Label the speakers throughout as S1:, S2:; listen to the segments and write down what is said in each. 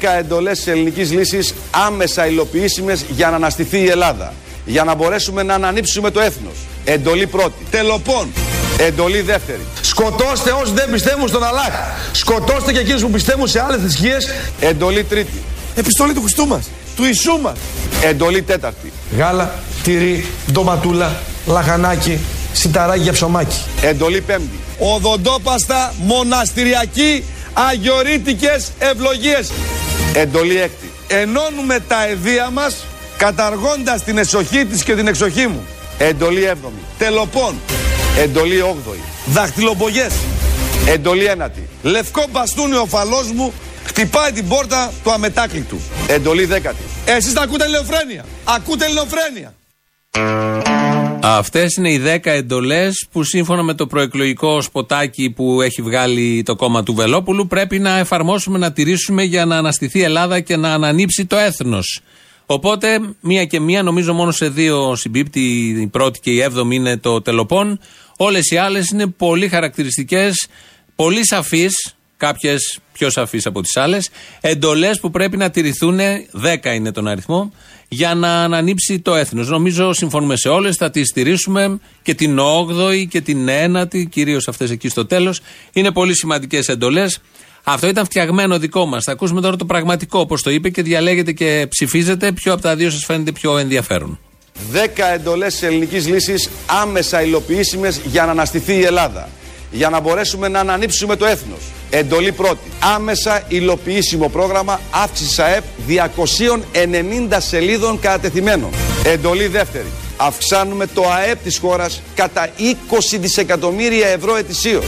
S1: 10 εντολές της ελληνικής λύσης άμεσα υλοποιήσιμες για να αναστηθεί η Ελλάδα. Για να μπορέσουμε να ανανύψουμε το έθνος. Εντολή πρώτη.
S2: Τελοπών.
S1: Εντολή δεύτερη.
S2: Σκοτώστε όσοι δεν πιστεύουν στον Αλλάχ. Σκοτώστε και εκείνους που πιστεύουν σε άλλες θρησκείες.
S1: Εντολή τρίτη.
S2: Επιστολή του Χριστού μας. Του Ιησού μας.
S1: Εντολή τέταρτη.
S2: Γάλα, τυρί, ντοματούλα, λαχανάκι, σιταράκι για ψωμάκι.
S1: Εντολή πέμπτη.
S2: Οδοντόπαστα, μοναστηριακή, αγιορείτικες ευλογίες.
S1: Εντολή έκτη.
S2: Ενώνουμε τα εδία μας καταργώντας την εσοχή της και την εξοχή μου.
S1: Εντολή έβδομη.
S2: Τελοπών,
S1: Εντολή όγδοη.
S2: δαχτυλοπογιές,
S1: Εντολή ένατη.
S2: λευκό μπαστούνι ο φαλός μου χτυπάει την πόρτα του αμετάκλητου.
S1: Εντολή δέκατη.
S2: Εσείς τα ακούτε ελληνοφρένεια. Ακούτε ελληνοφρένεια.
S3: Αυτές είναι οι 10 εντολές που σύμφωνα με το προεκλογικό σποτάκι που έχει βγάλει το κόμμα του Βελόπουλου πρέπει να εφαρμόσουμε, να τηρήσουμε για να αναστηθεί η Ελλάδα και να ανανύψει το έθνος. Οπότε, μία και μία, νομίζω μόνο σε δύο συμπίπτει, η πρώτη και η έβδομη είναι το τελοπών. Όλες οι άλλες είναι πολύ χαρακτηριστικές, πολύ σαφείς, κάποιες πιο σαφείς από τις άλλες, εντολές που πρέπει να τηρηθούν, 10 είναι τον αριθμό, για να ανανύψει το έθνος. Νομίζω συμφωνούμε σε όλες, θα τις στηρίσουμε και την 8η και την 9η, κυρίως αυτές εκεί στο τέλος. Είναι πολύ σημαντικές εντολές. Αυτό ήταν φτιαγμένο δικό μας. Θα ακούσουμε τώρα το πραγματικό, όπως το είπε και διαλέγετε και ψηφίζετε. Ποιο από τα δύο σας φαίνεται πιο ενδιαφέρον.
S1: 10 εντολές της ελληνικής λύσης άμεσα υλοποιήσιμες για να αναστηθεί η Ελλάδα. Για να μπορέσουμε να ανανύψουμε το έθνος. Εντολή πρώτη. Άμεσα υλοποιήσιμο πρόγραμμα αύξησης ΑΕΠ 290 σελίδων κατατεθειμένων. Εντολή δεύτερη. Αυξάνουμε το ΑΕΠ της χώρας κατά 20 δισεκατομμύρια ευρώ ετησίως.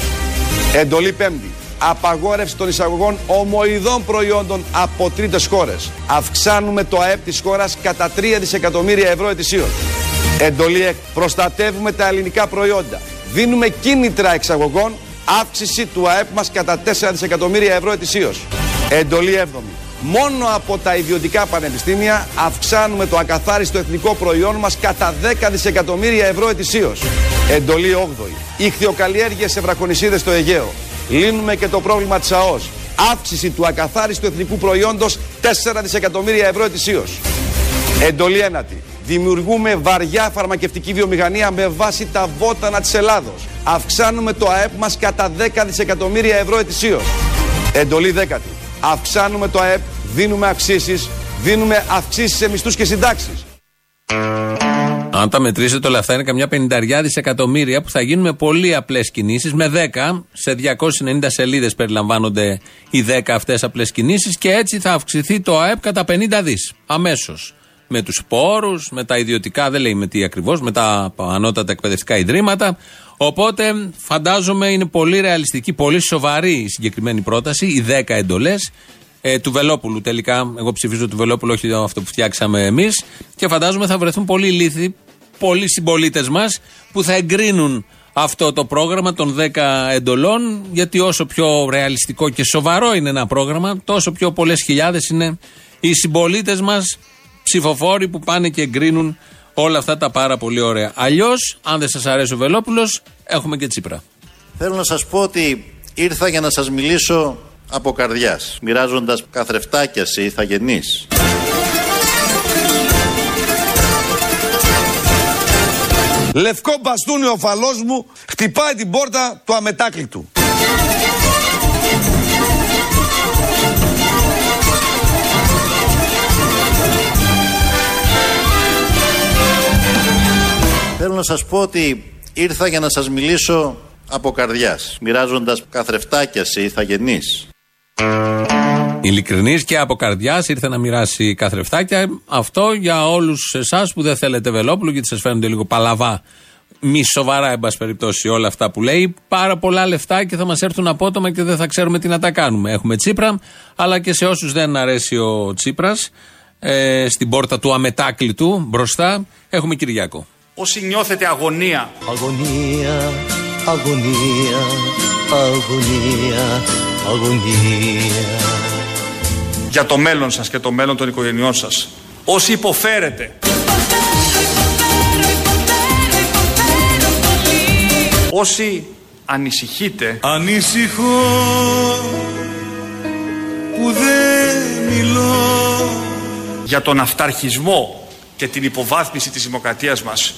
S1: Εντολή πέμπτη. Απαγόρευση των εισαγωγών ομοειδών προϊόντων από τρίτες χώρες. Αυξάνουμε το ΑΕΠ της χώρας κατά 3 δισεκατομμύρια ευρώ ετησίως. Εντολή εκ. Προστατεύουμε τα ελληνικά προϊόντα. Δίνουμε κίνητρα εξαγωγών. Αύξηση του ΑΕΠ μας κατά 4 δισεκατομμύρια ευρώ ετησίως. Εντολή 7. Μόνο από τα ιδιωτικά πανεπιστήμια αυξάνουμε το ακαθάριστο εθνικό προϊόν μας κατά 10 δισεκατομμύρια ευρώ ετησίως. Εντολή 8η. Ιχθυοκαλλιέργειες σε βραχονισίδες στο Αιγαίο. Λύνουμε και το πρόβλημα της ΑΟΣ. Αύξηση του ακαθάριστου εθνικού προϊόντος 4 δισεκατομμύρια ευρώ ετησίως. Εντολή ένατη. Δημιουργούμε βαριά φαρμακευτική βιομηχανία με βάση τα βότανα της Ελλάδος. Αυξάνουμε το ΑΕΠ μας κατά 10 δισεκατομμύρια ευρώ ετησίως. Εντολή δέκατη. Αυξάνουμε το ΑΕΠ, δίνουμε αυξήσεις, δίνουμε αυξήσεις σε μισθούς και συντάξεις.
S3: Αν τα μετρήσετε όλα αυτά είναι καμιά πενηνταριά δισεκατομμύρια που θα γίνουν με πολύ απλές κινήσεις. Με 10, σε 290 σελίδες περιλαμβάνονται οι 10 αυτές απλές κινήσεις και έτσι θα αυξηθεί το ΑΕΠ κατά 50 δις. Αμέσως. Με τους πόρου, με τα ιδιωτικά, δεν λέει με τι ακριβώς, με τα ανώτατα εκπαιδευτικά ιδρύματα. Οπότε φαντάζομαι είναι πολύ ρεαλιστική, πολύ σοβαρή η συγκεκριμένη πρόταση, οι 10 εντολές ε, του Βελόπουλου. Τελικά, εγώ ψηφίζω του Βελόπουλου, όχι αυτό που φτιάξαμε εμείς. Και φαντάζομαι θα βρεθούν πολλοί λύθοι, πολλοί συμπολίτες μας που θα εγκρίνουν αυτό το πρόγραμμα των 10 εντολών. Γιατί όσο πιο ρεαλιστικό και σοβαρό είναι ένα πρόγραμμα, τόσο πιο πολλές χιλιάδες είναι οι συμπολίτες μας ψηφοφόροι που πάνε και εγκρίνουν όλα αυτά τα πάρα πολύ ωραία. Αλλιώς, αν δεν σας αρέσει ο Βελόπουλος, έχουμε και Τσίπρα.
S4: Θέλω να σας πω ότι ήρθα για να σας μιλήσω από καρδιάς, μοιράζοντας καθρεφτάκια σε ηθαγενείς.
S2: Λευκό μπαστούνι ο φαλός μου χτυπάει την πόρτα του αμετάκλητου.
S4: Θέλω να σας πω ότι ήρθα για να σας μιλήσω από καρδιάς, μοιράζοντας καθρεφτάκια σε ηθαγενείς.
S3: Ειλικρινής και από καρδιάς ήρθε να μοιράσει καθρεφτάκια. Αυτό για όλους εσάς που δεν θέλετε Βελόπουλο, γιατί σας φαίνονται λίγο παλαβά, μη σοβαρά, εν πάση περιπτώσει, όλα αυτά που λέει. Πάρα πολλά λεφτά και θα μας έρθουν απότομα και δεν θα ξέρουμε τι να τα κάνουμε. Έχουμε Τσίπρα, αλλά και σε όσους δεν αρέσει ο Τσίπρας, ε, στην πόρτα του αμετάκλητου μπροστά, έχουμε Κυριάκο.
S5: Όσοι νιώθετε αγωνία,
S6: Αγωνία, αγωνία, αγωνία, αγωνία.
S5: για το μέλλον σας και το μέλλον των οικογενειών σας. Όσοι υποφέρετε. Όσοι ανησυχείτε.
S7: Ανησυχώ που δεν
S5: για τον αυταρχισμό και την υποβάθμιση της δημοκρατίας μας.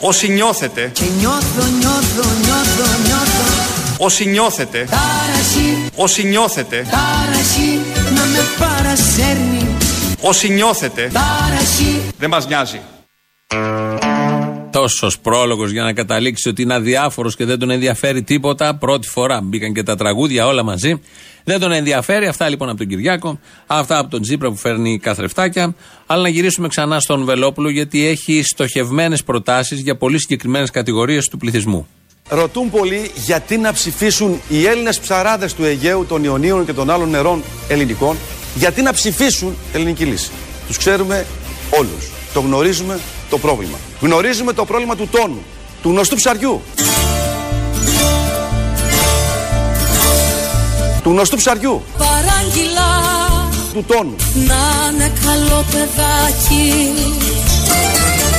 S5: Όσοι νιώθετε,
S7: Και νιώθω, νιώθω, νιώθω, νιώθω
S5: όσοι νιώθετε,
S7: Τάραση,
S5: όσοι νιώθετε,
S7: τάραση Να με παρασέρνει
S5: όσοι νιώθετε,
S7: Τάραση
S5: δεν μας νοιάζει.
S3: Τόσος πρόλογος για να καταλήξει ότι είναι αδιάφορος και δεν τον ενδιαφέρει τίποτα. Πρώτη φορά μπήκαν και τα τραγούδια όλα μαζί. Δεν τον ενδιαφέρει. Αυτά λοιπόν από τον Κυριάκο. Αυτά από τον Τζίπρα που φέρνει καθρεφτάκια. Αλλά να γυρίσουμε ξανά στον Βελόπουλο γιατί έχει στοχευμένες προτάσεις για πολύ συγκεκριμένες κατηγορίες του πληθυσμού.
S1: Ρωτούν πολλοί γιατί να ψηφίσουν οι Έλληνες ψαράδες του Αιγαίου, των Ιωνίων και των άλλων νερών ελληνικών, γιατί να ψηφίσουν ελληνική λύση. Τους ξέρουμε όλους. Το γνωρίζουμε το πρόβλημα. Γνωρίζουμε το πρόβλημα του τόνου, του γνωστού ψαριού. Του γνωστού ψαριού,
S7: Παράγγειλα
S1: του τόνου.
S7: να είναι καλό παιδάκι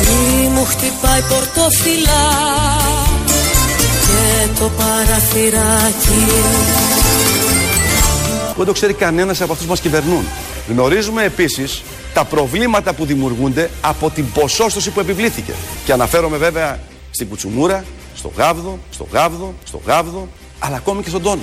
S7: Μη μου χτυπάει πορτοφυλά Και το παραθυράκι
S1: Δεν το ξέρει κανένας από αυτούς που μας κυβερνούν. Γνωρίζουμε επίσης τα προβλήματα που δημιουργούνται από την ποσόστοση που επιβλήθηκε. Και αναφέρομαι βέβαια στην κουτσουμούρα, στο γάβδο, στο γάβδο, στο γάβδο, αλλά ακόμη και στον τόνο.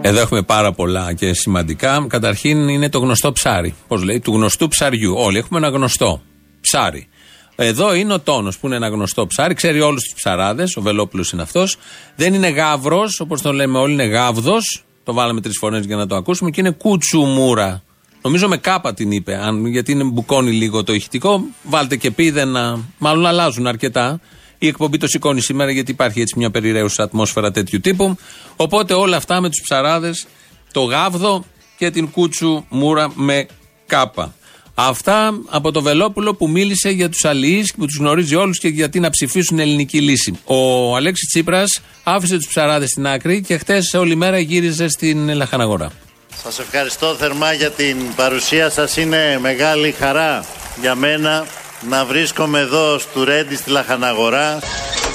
S3: Εδώ έχουμε πάρα πολλά και σημαντικά. Καταρχήν είναι το γνωστό ψάρι. Πώς λέει, του γνωστού ψαριού. Όλοι έχουμε ένα γνωστό ψάρι. Εδώ είναι ο τόνος που είναι ένα γνωστό ψάρι. Ξέρει όλους τους ψαράδες. Ο Βελόπουλος είναι αυτός. Δεν είναι γάβρος, όπως τον λέμε όλοι, είναι γάβδος. Το βάλαμε τρεις φορές για να το ακούσουμε. Και είναι κουτσουμούρα. Νομίζω με κάπα την είπε. Αν, γιατί είναι μπουκώνει λίγο το ηχητικό. Βάλτε και πίδε να. Μάλλον αλλάζουν αρκετά. Η εκπομπή το σηκώνει σήμερα γιατί υπάρχει έτσι μια περιραίουσα ατμόσφαιρα τέτοιου τύπου. Οπότε όλα αυτά με τους ψαράδες, το γάβδο και την κούτσου μούρα με κάπα. Αυτά από το Βελόπουλο που μίλησε για τους αλληλείς που τους γνωρίζει όλους και γιατί να ψηφίσουν ελληνική λύση. Ο Αλέξης Τσίπρας άφησε τους ψαράδες στην άκρη και χτες όλη μέρα γύριζε στην Λαχαναγορά.
S4: Σας ευχαριστώ θερμά για την παρουσία σας. Είναι μεγάλη χαρά για μένα να βρίσκομαι εδώ στο Ρέντι στη Λαχαναγορά.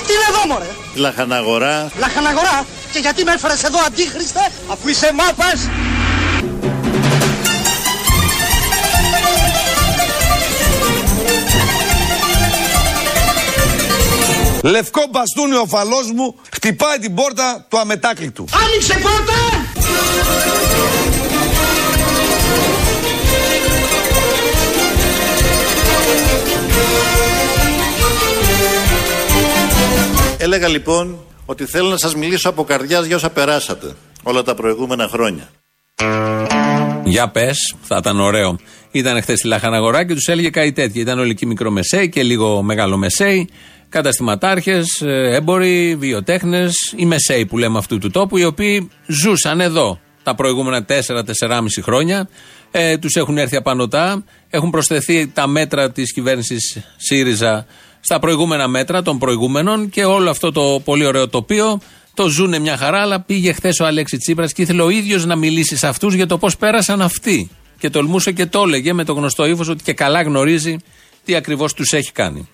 S8: Τι είναι εδώ μωρέ,
S4: Στη Λαχαναγορά.
S8: λαχαναγορά; Και γιατί με έφερες εδώ αντίχριστε αφού είσαι μάπας;
S2: Λευκό μπαστούνι ο φαλός μου χτυπάει την πόρτα του αμετάκλητου.
S8: Άνοιξε πόρτα
S4: Έλεγα λοιπόν ότι θέλω να σας μιλήσω από καρδιάς για όσα περάσατε όλα τα προηγούμενα χρόνια.
S3: Για πες, θα ήταν ωραίο. Ήταν χθες στη Λαχαναγορά και τους έλεγε κάτι τέτοιο. Ήταν όλοι εκεί μικρομεσαίοι και λίγο μεγαλομεσαίοι, καταστηματάρχες, έμποροι, βιοτέχνες, οι μεσαίοι που λέμε αυτού του τόπου, οι οποίοι ζούσαν εδώ τα προηγούμενα 4-4,5 χρόνια. Ε, τους έχουν έρθει απανωτά. Έχουν προσθεθεί τα μέτρα της κυβέρνησης ΣΥΡΙΖΑ στα προηγούμενα μέτρα των προηγούμενων και όλο αυτό το πολύ ωραίο τοπίο το ζουνε μια χαρά. Αλλά πήγε χθες ο Αλέξης Τσίπρας και ήθελε ο ίδιος να μιλήσει σε αυτούς για το πώς πέρασαν αυτοί. Και τολμούσε και το έλεγε με το γνωστό ύφος ότι και καλά γνωρίζει τι ακριβώς τους έχει κάνει.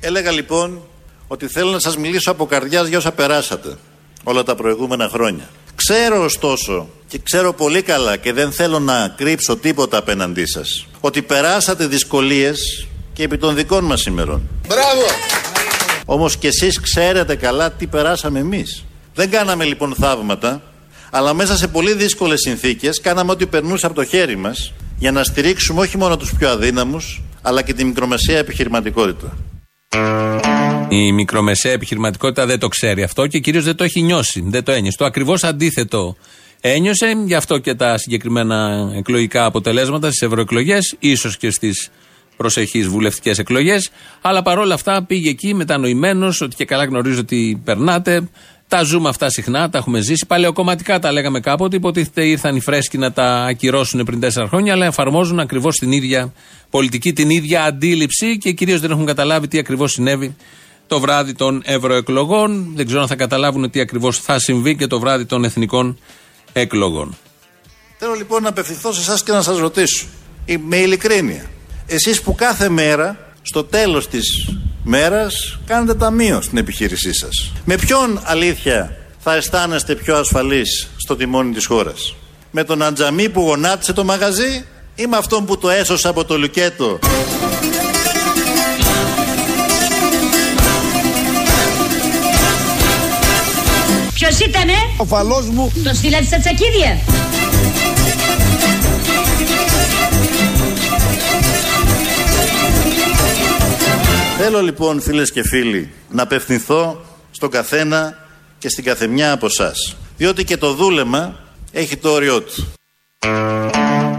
S4: Έλεγα λοιπόν ότι θέλω να σας μιλήσω από καρδιάς για όσα περάσατε όλα τα προηγούμενα χρόνια. Ξέρω ωστόσο και ξέρω πολύ καλά και δεν θέλω να κρύψω τίποτα απέναντί σας ότι περάσατε δυσκολίες και επί των δικών μας ημερών.
S8: Μπράβο
S4: Όμως και εσείς ξέρετε καλά τι περάσαμε εμείς. Δεν κάναμε λοιπόν θαύματα, αλλά μέσα σε πολύ δύσκολες συνθήκες κάναμε ό,τι περνούσε από το χέρι μας για να στηρίξουμε όχι μόνο τους πιο αδύναμους, αλλά και τη μικρομεσαία επιχειρηματικότητα.
S3: Η μικρομεσαία επιχειρηματικότητα δεν το ξέρει αυτό και κυρίως δεν το έχει νιώσει. Δεν το ένιωσε. Το ακριβώς αντίθετο ένιωσε. Γι' αυτό και τα συγκεκριμένα εκλογικά αποτελέσματα στις ευρωεκλογές, ίσως και στις προσεχείς βουλευτικές εκλογές. Αλλά παρόλα αυτά πήγε εκεί μετανοημένος ότι και καλά γνωρίζει ότι περνάτε. Τα ζούμε αυτά συχνά, τα έχουμε ζήσει. Παλαιοκομματικά τα λέγαμε κάποτε. Υποτίθεται ήρθαν οι φρέσκοι να τα ακυρώσουν πριν τέσσερα χρόνια, αλλά εφαρμόζουν ακριβώς την ίδια πολιτική, την ίδια αντίληψη και κυρίως δεν έχουν καταλάβει τι ακριβώς συνέβη το βράδυ των ευρωεκλογών. Δεν ξέρω αν θα καταλάβουν τι ακριβώς θα συμβεί και το βράδυ των εθνικών εκλογών.
S4: Θέλω λοιπόν να απευθυνθώ σε εσάς και να σας ρωτήσω, ε, με ειλικρίνεια, εσείς που κάθε μέρα, στο τέλος της μέρας, κάνετε ταμείο στην επιχείρησή σας. Με ποιον αλήθεια θα αισθάνεστε πιο ασφαλείς στο τιμόνι της χώρας; Με τον Αντζαμί που γονάτισε το μαγαζί ή με αυτόν που το έσωσε από το λουκέτο;
S9: Ποιος ήτανε;
S2: Ο φαλός μου
S9: Το στείλατε στα τσακίδια;
S4: Θέλω λοιπόν φίλες και φίλοι να απευθυνθώ στον καθένα και στην καθεμιά από εσά. Διότι και το δούλεμα έχει το όριό του.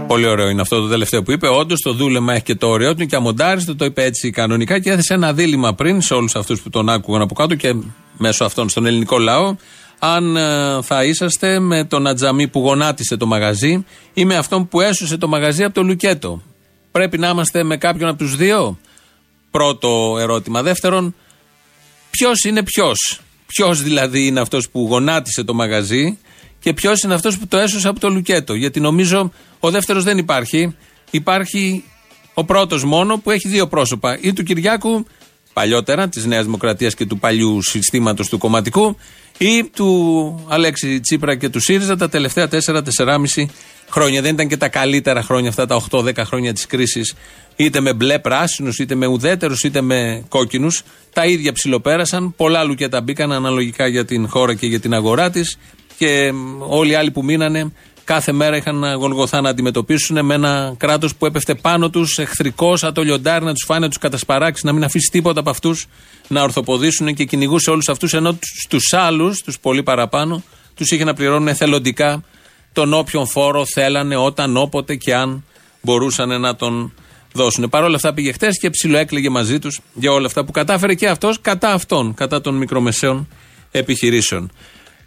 S3: Πολύ ωραίο είναι αυτό το τελευταίο που είπε. Όντως το δούλεμα έχει και το ωραίο του και αμοντάριστο το είπε έτσι κανονικά και έθεσε ένα δίλημα πριν σε όλους αυτούς που τον άκουγαν από κάτω και μέσω αυτών στον ελληνικό λαό. Αν ε, θα είσαστε με τον Ατζαμί που γονάτισε το μαγαζί ή με αυτόν που έσωσε το μαγαζί από το Λουκέτο. Πρέπει να είμαστε με κάποιον από τους δύο; Πρώτο ερώτημα. Δεύτερον, ποιος είναι ποιος; Ποιος δηλαδή είναι αυτός που γονάτισε το μαγαζί και ποιος είναι αυτός που το έσωσε από το Λουκέτο; Γιατί νομίζω ο δεύτερος δεν υπάρχει. Υπάρχει ο πρώτος μόνο που έχει δύο πρόσωπα. Ή του Κυριάκου, παλιότερα, της Νέας Δημοκρατίας και του παλιού συστήματος του κομματικού, ή του Αλέξη Τσίπρα και του ΣΥΡΙΖΑ τα τελευταία 4-4,5 χρόνια. Δεν ήταν και τα καλύτερα χρόνια αυτά, τα 8-10 χρόνια της κρίσης, είτε με μπλε πράσινους, είτε με ουδέτερους, είτε με κόκκινους. Τα ίδια ψηλοπέρασαν. Πολλά λουκέτα μπήκαν αναλογικά για την χώρα και για την αγορά της. Και μ, όλοι οι άλλοι που μείνανε κάθε μέρα είχαν ένα γολγοθά να αντιμετωπίσουν με ένα κράτος που έπεφτε πάνω τους, εχθρικός, σαν το λιοντάρι, να τους φάνε, να τους κατασπαράξει, να μην αφήσει τίποτα από αυτούς να ορθοποδήσουν και κυνηγούσε όλους αυτούς. Ενώ στους άλλους, τους πολύ παραπάνω, τους είχε να πληρώνουν εθελοντικά τον όποιον φόρο θέλανε, όταν, όποτε και αν μπορούσαν να τον δώσουν. Παρ' όλα αυτά πήγε χτες και ψιλοέκλαιγε μαζί τους για όλα αυτά που κατάφερε και αυτός κατά αυτόν, κατά των μικρομεσαίων επιχειρήσεων.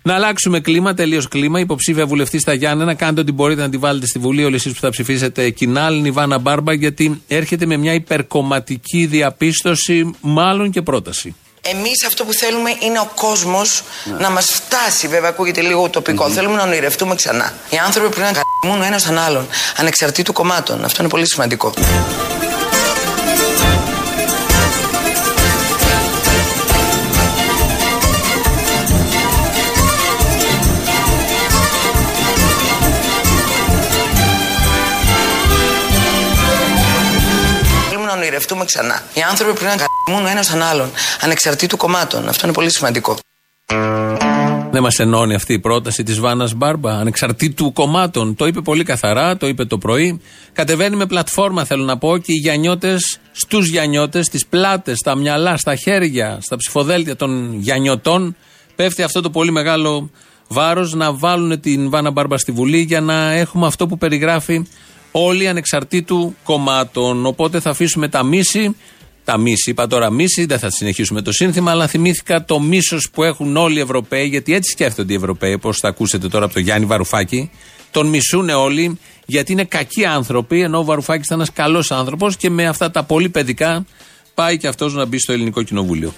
S3: Να αλλάξουμε κλίμα, τελείως κλίμα. Υποψήφια βουλευτής στα Γιάννενα, κάντε ό,τι μπορείτε να τη βάλετε στη Βουλή, όλοι εσείς που θα ψηφίσετε κοινάλ, η Βάνα Μπάρμπα, γιατί έρχεται με μια υπερκομματική διαπίστωση, μάλλον και πρόταση.
S10: Εμείς αυτό που θέλουμε είναι ο κόσμος να μας φτάσει. Βέβαια, ακούγεται λίγο ουτοπικό. Θέλουμε να ονειρευτούμε ξανά. Οι άνθρωποι πρέπει να καλούν ο ένας τον άλλον, ανεξαρτήτου κομμάτων. Αυτό είναι πολύ σημαντικό. Ονειρευτούμε ξανά. Οι άνθρωποι πρέπει να καλούν ο ένας τον άλλον, ανεξαρτήτου κομμάτων. Αυτό είναι πολύ σημαντικό.
S3: Δεν μας ενώνει αυτή η πρόταση της Βάνας Μπάρμπα, ανεξαρτήτου κομμάτων. Το είπε πολύ καθαρά, το είπε το πρωί. Κατεβαίνει με πλατφόρμα, θέλω να πω, και οι γιανιώτες στους γιανιώτες, στις πλάτες, στα μυαλά, στα χέρια, στα ψηφοδέλτια των γιανιωτών, πέφτει αυτό το πολύ μεγάλο βάρος να βάλουν την Βάνα Μπάρμπα στη Βουλή για να έχουμε αυτό που περιγράφει όλοι ανεξαρτήτου κομμάτων. Οπότε θα αφήσουμε τα μίση. Τα μίση, είπα τώρα μίση, δεν θα συνεχίσουμε το σύνθημα, αλλά θυμήθηκα το μίσος που έχουν όλοι οι Ευρωπαίοι, γιατί έτσι σκέφτονται οι Ευρωπαίοι, όπως θα ακούσετε τώρα από τον Γιάννη Βαρουφάκη. Τον μισούν όλοι, γιατί είναι κακοί άνθρωποι, ενώ ο Βαρουφάκης ήταν ένας καλός άνθρωπος και με αυτά τα πολύ παιδικά πάει και αυτός να μπει στο ελληνικό κοινοβούλιο.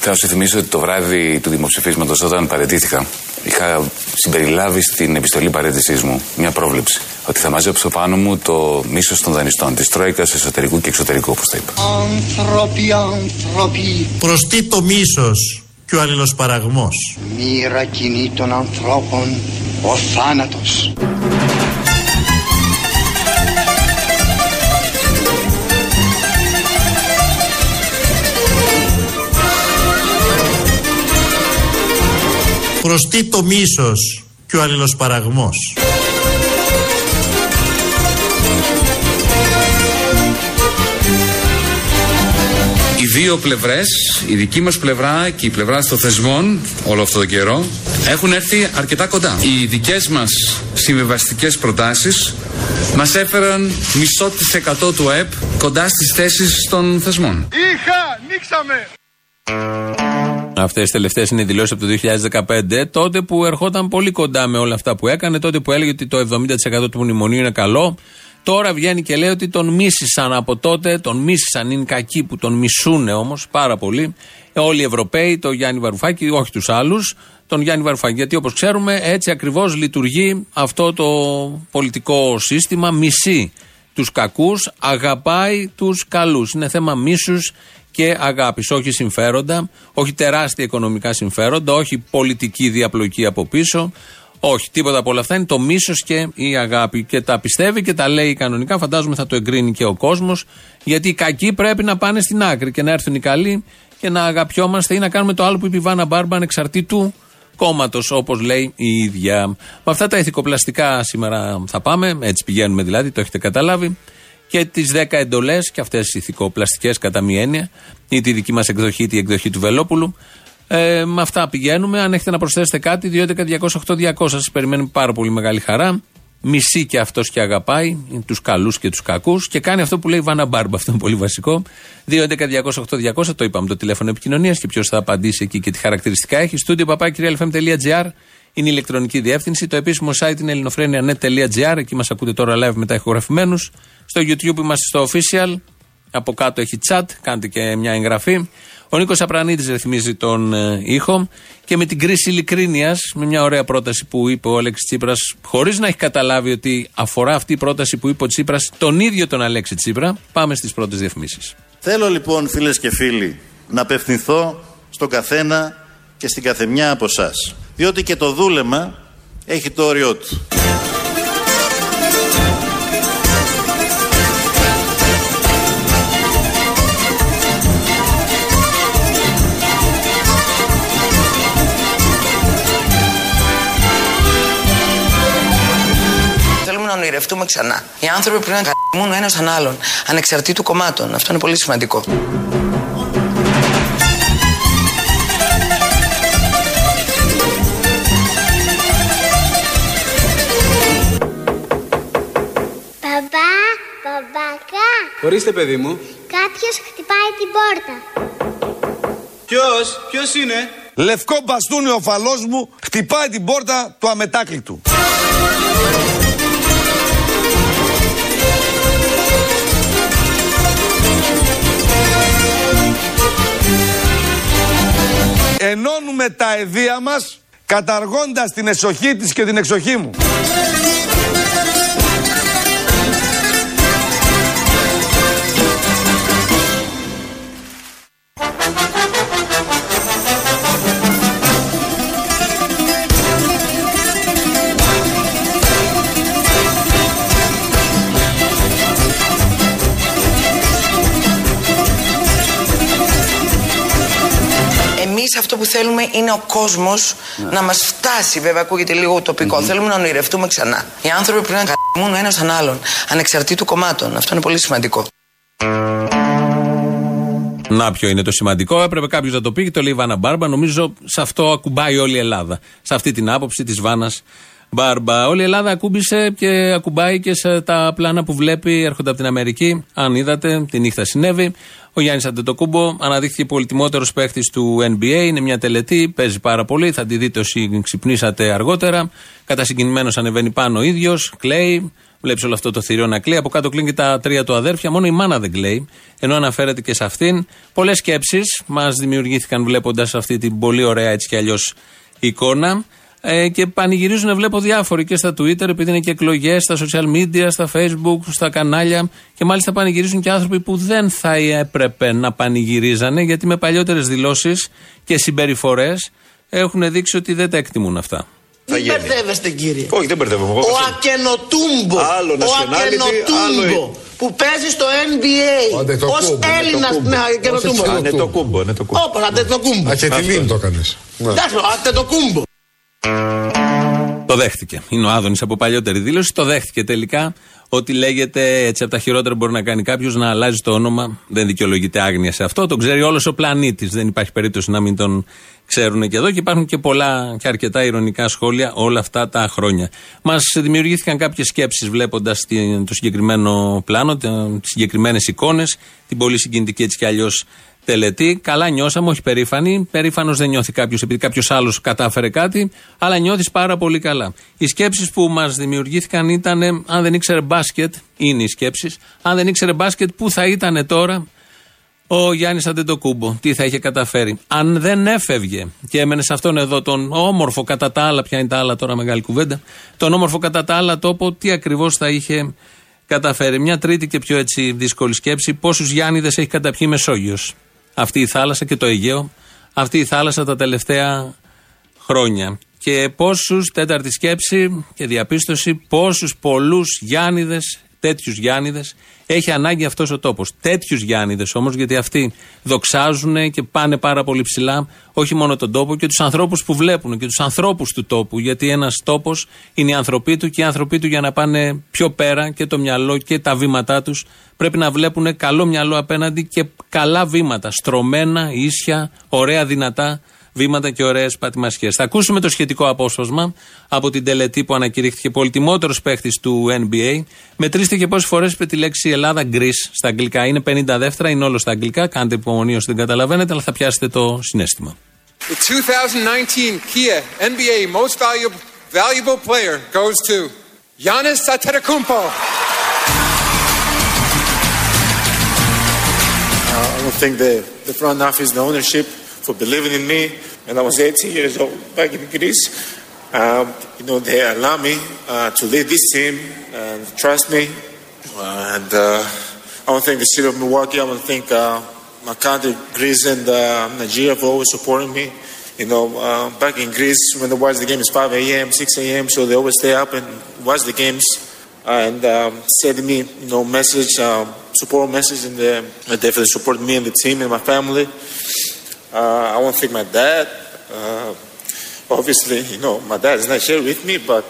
S11: Θα σου θυμίσω ότι το βράδυ του δημοψηφίσματος, όταν παρετήθηκα, είχα συμπεριλάβει στην επιστολή παρέτησής μου μια πρόβλεψη. Ότι θα μαζέψω πάνω μου το μίσος των δανειστών, της Τρόικας εσωτερικού και εξωτερικού, όπως τα είπα.
S8: Άνθρωποι, άνθρωποι,
S12: Προς τι το μίσος και ο αλληλοσπαραγμός.
S8: μοίρα κοινή των ανθρώπων, ο θάνατος.
S12: Προς τι το μίσος και ο αλληλοσπαραγμός.
S13: Οι δύο πλευρές, η δική μας πλευρά και η πλευρά των θεσμών όλο αυτό το καιρό έχουν έρθει αρκετά κοντά. Οι δικές μας συμβιβαστικές προτάσεις μας έφεραν μισό της εκατό του ΑΕΠ κοντά στις θέσεις των θεσμών.
S8: Είχα, νίξαμε.
S3: Αυτές τι τελευταίες είναι οι δηλώσεις από το 2015, τότε που ερχόταν πολύ κοντά με όλα αυτά που έκανε, τότε που έλεγε ότι το 70% του μνημονίου είναι καλό. Τώρα βγαίνει και λέει ότι τον μίσησαν από τότε, τον μίσησαν, είναι κακοί που τον μισούνε όμως πάρα πολύ. Όλοι οι Ευρωπαίοι, το Γιάννη Βαρουφάκη, όχι τους άλλους, τον Γιάννη Βαρουφάκη. Γιατί όπως ξέρουμε, έτσι ακριβώς λειτουργεί αυτό το πολιτικό σύστημα. Μισεί τους κακούς, αγαπάει τους καλούς. Είναι θέμα μίσους και αγάπης. Όχι συμφέροντα, όχι τεράστια οικονομικά συμφέροντα, όχι πολιτική διαπλοκή από πίσω, Όχι, τίποτα από όλα αυτά είναι το μίσος και η αγάπη. Και τα πιστεύει και τα λέει κανονικά. Φαντάζομαι θα το εγκρίνει και ο κόσμος. Γιατί οι κακοί πρέπει να πάνε στην άκρη και να έρθουν οι καλοί και να αγαπιόμαστε ή να κάνουμε το άλλο που είπε η Βάνα Μπάρμπα ανεξαρτήτου κόμματος, όπως λέει η ίδια. Με αυτά τα ηθικοπλαστικά σήμερα θα πάμε. Έτσι πηγαίνουμε δηλαδή, το έχετε καταλάβει. Και τις 10 εντολές, και αυτές οι ηθικοπλαστικές κατά μία έννοια, ή τη δική μας εκδοχή, τη εκδοχή του Βελόπουλου. Ε, με αυτά πηγαίνουμε. Αν έχετε να προσθέσετε κάτι, 2.11.208.200 σας περιμένουμε πάρα πολύ μεγάλη χαρά. Μισεί και αυτός και αγαπάει τους καλούς και τους κακούς και κάνει αυτό που λέει η Βάνα Μπάρμπα. Αυτό είναι πολύ βασικό. 2.11.208.200 το είπαμε το τηλέφωνο επικοινωνίας και ποιος θα απαντήσει εκεί και τι χαρακτηριστικά έχει. Στούντιο παπάκυριαλfm.gr είναι η ηλεκτρονική διεύθυνση. Το επίσημο site είναι ελληνοφρένια.net.gr. Εκεί μας ακούτε τώρα live μετά ηχογραφημένους. Στο YouTube είμαστε στο official. Από κάτω έχει chat. Κάντε και μια εγγραφή. Ο Νίκος Απρανίτη ρυθμίζει τον ε, ήχο και με την κρίση ειλικρίνειας, με μια ωραία πρόταση που είπε ο Αλέξης Τσίπρας, χωρίς να έχει καταλάβει ότι αφορά αυτή η πρόταση που είπε ο Τσίπρας τον ίδιο τον Αλέξη Τσίπρα, πάμε στις πρώτες διαφημίσεις.
S4: Θέλω λοιπόν φίλες και φίλοι να απευθυνθώ στον καθένα και στην καθεμιά από εσά. Διότι και το δούλεμα έχει το όριό του.
S10: Θέλουμε να ονειρευτούμε ξανά. Οι άνθρωποι πρέπει να καθημούν ο ένας τον άλλον, ανεξαρτήτου κομμάτων. Αυτό είναι πολύ σημαντικό.
S14: Ορίστε, παιδί μου.
S15: Κάποιος χτυπάει την πόρτα.
S14: Ποιος, ποιος είναι;
S2: Λευκό μπαστούνι ο φαλός μου χτυπάει την πόρτα του αμετάκλητου. Ενώνουμε τα εδία μας καταργώντας την εσοχή της και την εξοχή μου.
S10: Αυτό που θέλουμε είναι ο κόσμος να μας φτάσει. Βέβαια, ακούγεται λίγο ουτοπικό. Θέλουμε να ονειρευτούμε ξανά. Οι άνθρωποι πρέπει να καθημούν ο ένας τον άλλον, ανεξαρτήτου κομμάτων. Αυτό είναι πολύ σημαντικό.
S3: Να ποιο είναι το σημαντικό; Έπρεπε κάποιος να το πει και το λέει η Βάνα Μπάρμπα. Νομίζω σε αυτό ακουμπάει όλη η Ελλάδα. Σε αυτή την άποψη της Βάνας Μπάρμπα. Όλη η Ελλάδα ακούμπησε και ακουμπάει και σε τα πλάνα που βλέπει έρχονται από την Αμερική. Αν είδατε, τη νύχτα συνέβη. Ο Γιάννης Αντετοκούμπο αναδείχθηκε πολυτιμότερος παίχτης του NBA. Είναι μια τελετή, παίζει πάρα πολύ. Θα τη δείτε όσοι ξυπνήσατε αργότερα. Κατασυγκινημένο ανεβαίνει πάνω ο ίδιος, κλαίει. Βλέπεις όλο αυτό το θηρίο να κλαίει. Από κάτω κλείνει και τα τρία του αδέρφια. Μόνο η μάνα δεν κλαίει. Ενώ αναφέρεται και σε αυτήν. Πολλές σκέψεις μας δημιουργήθηκαν βλέποντας αυτή την πολύ ωραία έτσι κι αλλιώς εικόνα. Ε, και πανηγυρίζουν, βλέπω διάφοροι και στα Twitter, επειδή είναι και εκλογές, στα social media, στα Facebook, στα κανάλια. Και μάλιστα πανηγυρίζουν και άνθρωποι που δεν θα έπρεπε να πανηγυρίζανε, γιατί με παλιότερες δηλώσεις και συμπεριφορές έχουν δείξει ότι δεν τα εκτιμούν αυτά.
S16: Μην μπερδεύεστε κύριε.
S17: Όχι, δεν μπερδεύομαι.
S16: Ο Ακενοτούμπο.
S17: Άλλο
S16: Ο
S17: nationality,
S16: Ακενοτούμπο.
S17: άλλο-
S16: Που παίζει στο NBA. Ω Έλληνας με Ακενοτούμπο.
S17: Είναι το κούμπο, είναι το κούμπο.
S16: Όπα, Αντετοκούμπο.
S17: Αχετηλίν το έκανες.
S16: Εντάξει, ο Αντετοκούμπο.
S3: Το δέχτηκε. Είναι ο Άδωνης από παλιότερη δήλωση. Το δέχτηκε τελικά ότι λέγεται έτσι από τα χειρότερα που μπορεί να κάνει κάποιος να αλλάζει το όνομα. Δεν δικαιολογείται άγνοια σε αυτό. Το ξέρει όλος ο πλανήτης. Δεν υπάρχει περίπτωση να μην τον ξέρουν και εδώ. Και υπάρχουν και πολλά και αρκετά ηρωνικά σχόλια όλα αυτά τα χρόνια. Μας δημιουργήθηκαν κάποιες σκέψεις βλέποντας το συγκεκριμένο πλάνο, τις συγκεκριμένες εικόνες, την πολύ συγκινητική έτσι κι αλλιώς τελετή. Καλά νιώσαμε, όχι περήφανοι. Περήφανος δεν νιώθει κάποιος επειδή κάποιος άλλος κατάφερε κάτι, αλλά νιώθεις πάρα πολύ καλά. Οι σκέψεις που μας δημιουργήθηκαν ήταν, αν δεν ήξερε μπάσκετ, είναι οι σκέψεις, αν δεν ήξερε μπάσκετ, πού θα ήταν τώρα; Ο Γιάννης Αντετοκούμπο, τι θα είχε καταφέρει; Αν δεν έφευγε και έμενε σε αυτόν εδώ τον όμορφο κατά τα άλλα, ποια είναι τα άλλα τώρα, μεγάλη κουβέντα, τον όμορφο κατά τα άλλα τόπο, τι ακριβώς θα είχε καταφέρει; Μια τρίτη και πιο έτσι δύσκολη σκέψη, πόσους Γιάννηδες έχει καταπιεί η Μεσόγειος; Αυτή η θάλασσα και το Αιγαίο, αυτή η θάλασσα τα τελευταία χρόνια. Και πόσους, τέταρτη σκέψη και διαπίστωση, πόσους πολλούς Γιάννηδε, τέτοιους Γιάννηδε, έχει ανάγκη αυτός ο τόπος. Τέτοιους Γιάννηδες όμως, γιατί αυτοί δοξάζουν και πάνε πάρα πολύ ψηλά, όχι μόνο τον τόπο και τους ανθρώπους που βλέπουν και τους ανθρώπους του τόπου. Γιατί ένας τόπος είναι οι άνθρωποι του και οι άνθρωποι του για να πάνε πιο πέρα και το μυαλό και τα βήματά τους πρέπει να βλέπουν καλό μυαλό απέναντι και καλά βήματα. Στρωμένα, ίσια, ωραία, δυνατά βήματα και ωραίες πατημασιές. Θα ακούσουμε το σχετικό απόσπασμα από την τελετή που ανακηρύχθηκε πολυτιμότερος παίχτης του NBA. Μετρήστε και πόσες φορές είπε τη λέξη Ελλάδα Greece στα αγγλικά. Είναι 50 δεύτερα, είναι όλο στα αγγλικά. Κάντε υπομονή όσο δεν καταλαβαίνετε, αλλά θα πιάσετε το συνέστημα.
S14: The 2019 Kia NBA Most Valuable, valuable Player goes to Giannis Antetokounmpo.
S18: Uh, I don't think the, the front office, the ownership, for believing in me. And I was 18 years old back in Greece. Um, you know, they allow me uh, to lead this team and trust me. Uh, and I want to thank the city of Milwaukee. I want to thank uh, my country, Greece and uh, Nigeria for always supporting me. You know, uh, back in Greece, when they watch the game, it's 5 a.m., 6 a.m., so they always stay up and watch the games and um, send me, you know, message, um, support message, and they definitely support me and the team and my family. Uh, I want to thank my dad. Uh, obviously, you know, my dad is not here with me, but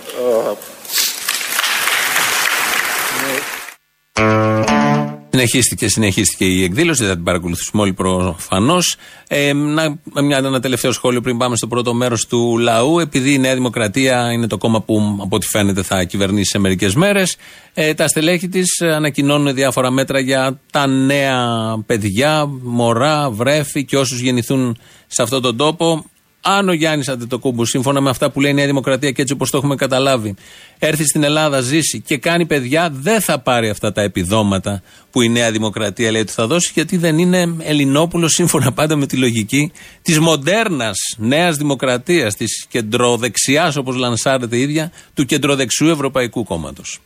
S3: Συνεχίστηκε, συνεχίστηκε η εκδήλωση, δεν την παρακολουθήσουμε όλοι προφανώς. Ε, να, μια, ένα τελευταίο σχόλιο πριν πάμε στο πρώτο μέρος του λαού. Επειδή η Νέα Δημοκρατία είναι το κόμμα που, από ό,τι φαίνεται, θα κυβερνήσει σε μερικές μέρες, ε, τα στελέχη της ανακοινώνουν διάφορα μέτρα για τα νέα παιδιά, μωρά, βρέφη και όσους γεννηθούν σε αυτόν τον τόπο. Αν ο Γιάννης Αντετοκούμπου, σύμφωνα με αυτά που λέει η Νέα Δημοκρατία και έτσι όπως το έχουμε καταλάβει, έρθει στην Ελλάδα, ζήσει και κάνει παιδιά, δεν θα πάρει αυτά τα επιδόματα που η Νέα Δημοκρατία λέει ότι θα δώσει, γιατί δεν είναι Ελληνόπουλο, σύμφωνα πάντα με τη λογική της μοντέρνας Νέας Δημοκρατίας, της κεντροδεξιάς, όπως λανσάρεται η ίδια, του κεντροδεξιού Ευρωπαϊκού Κόμματος.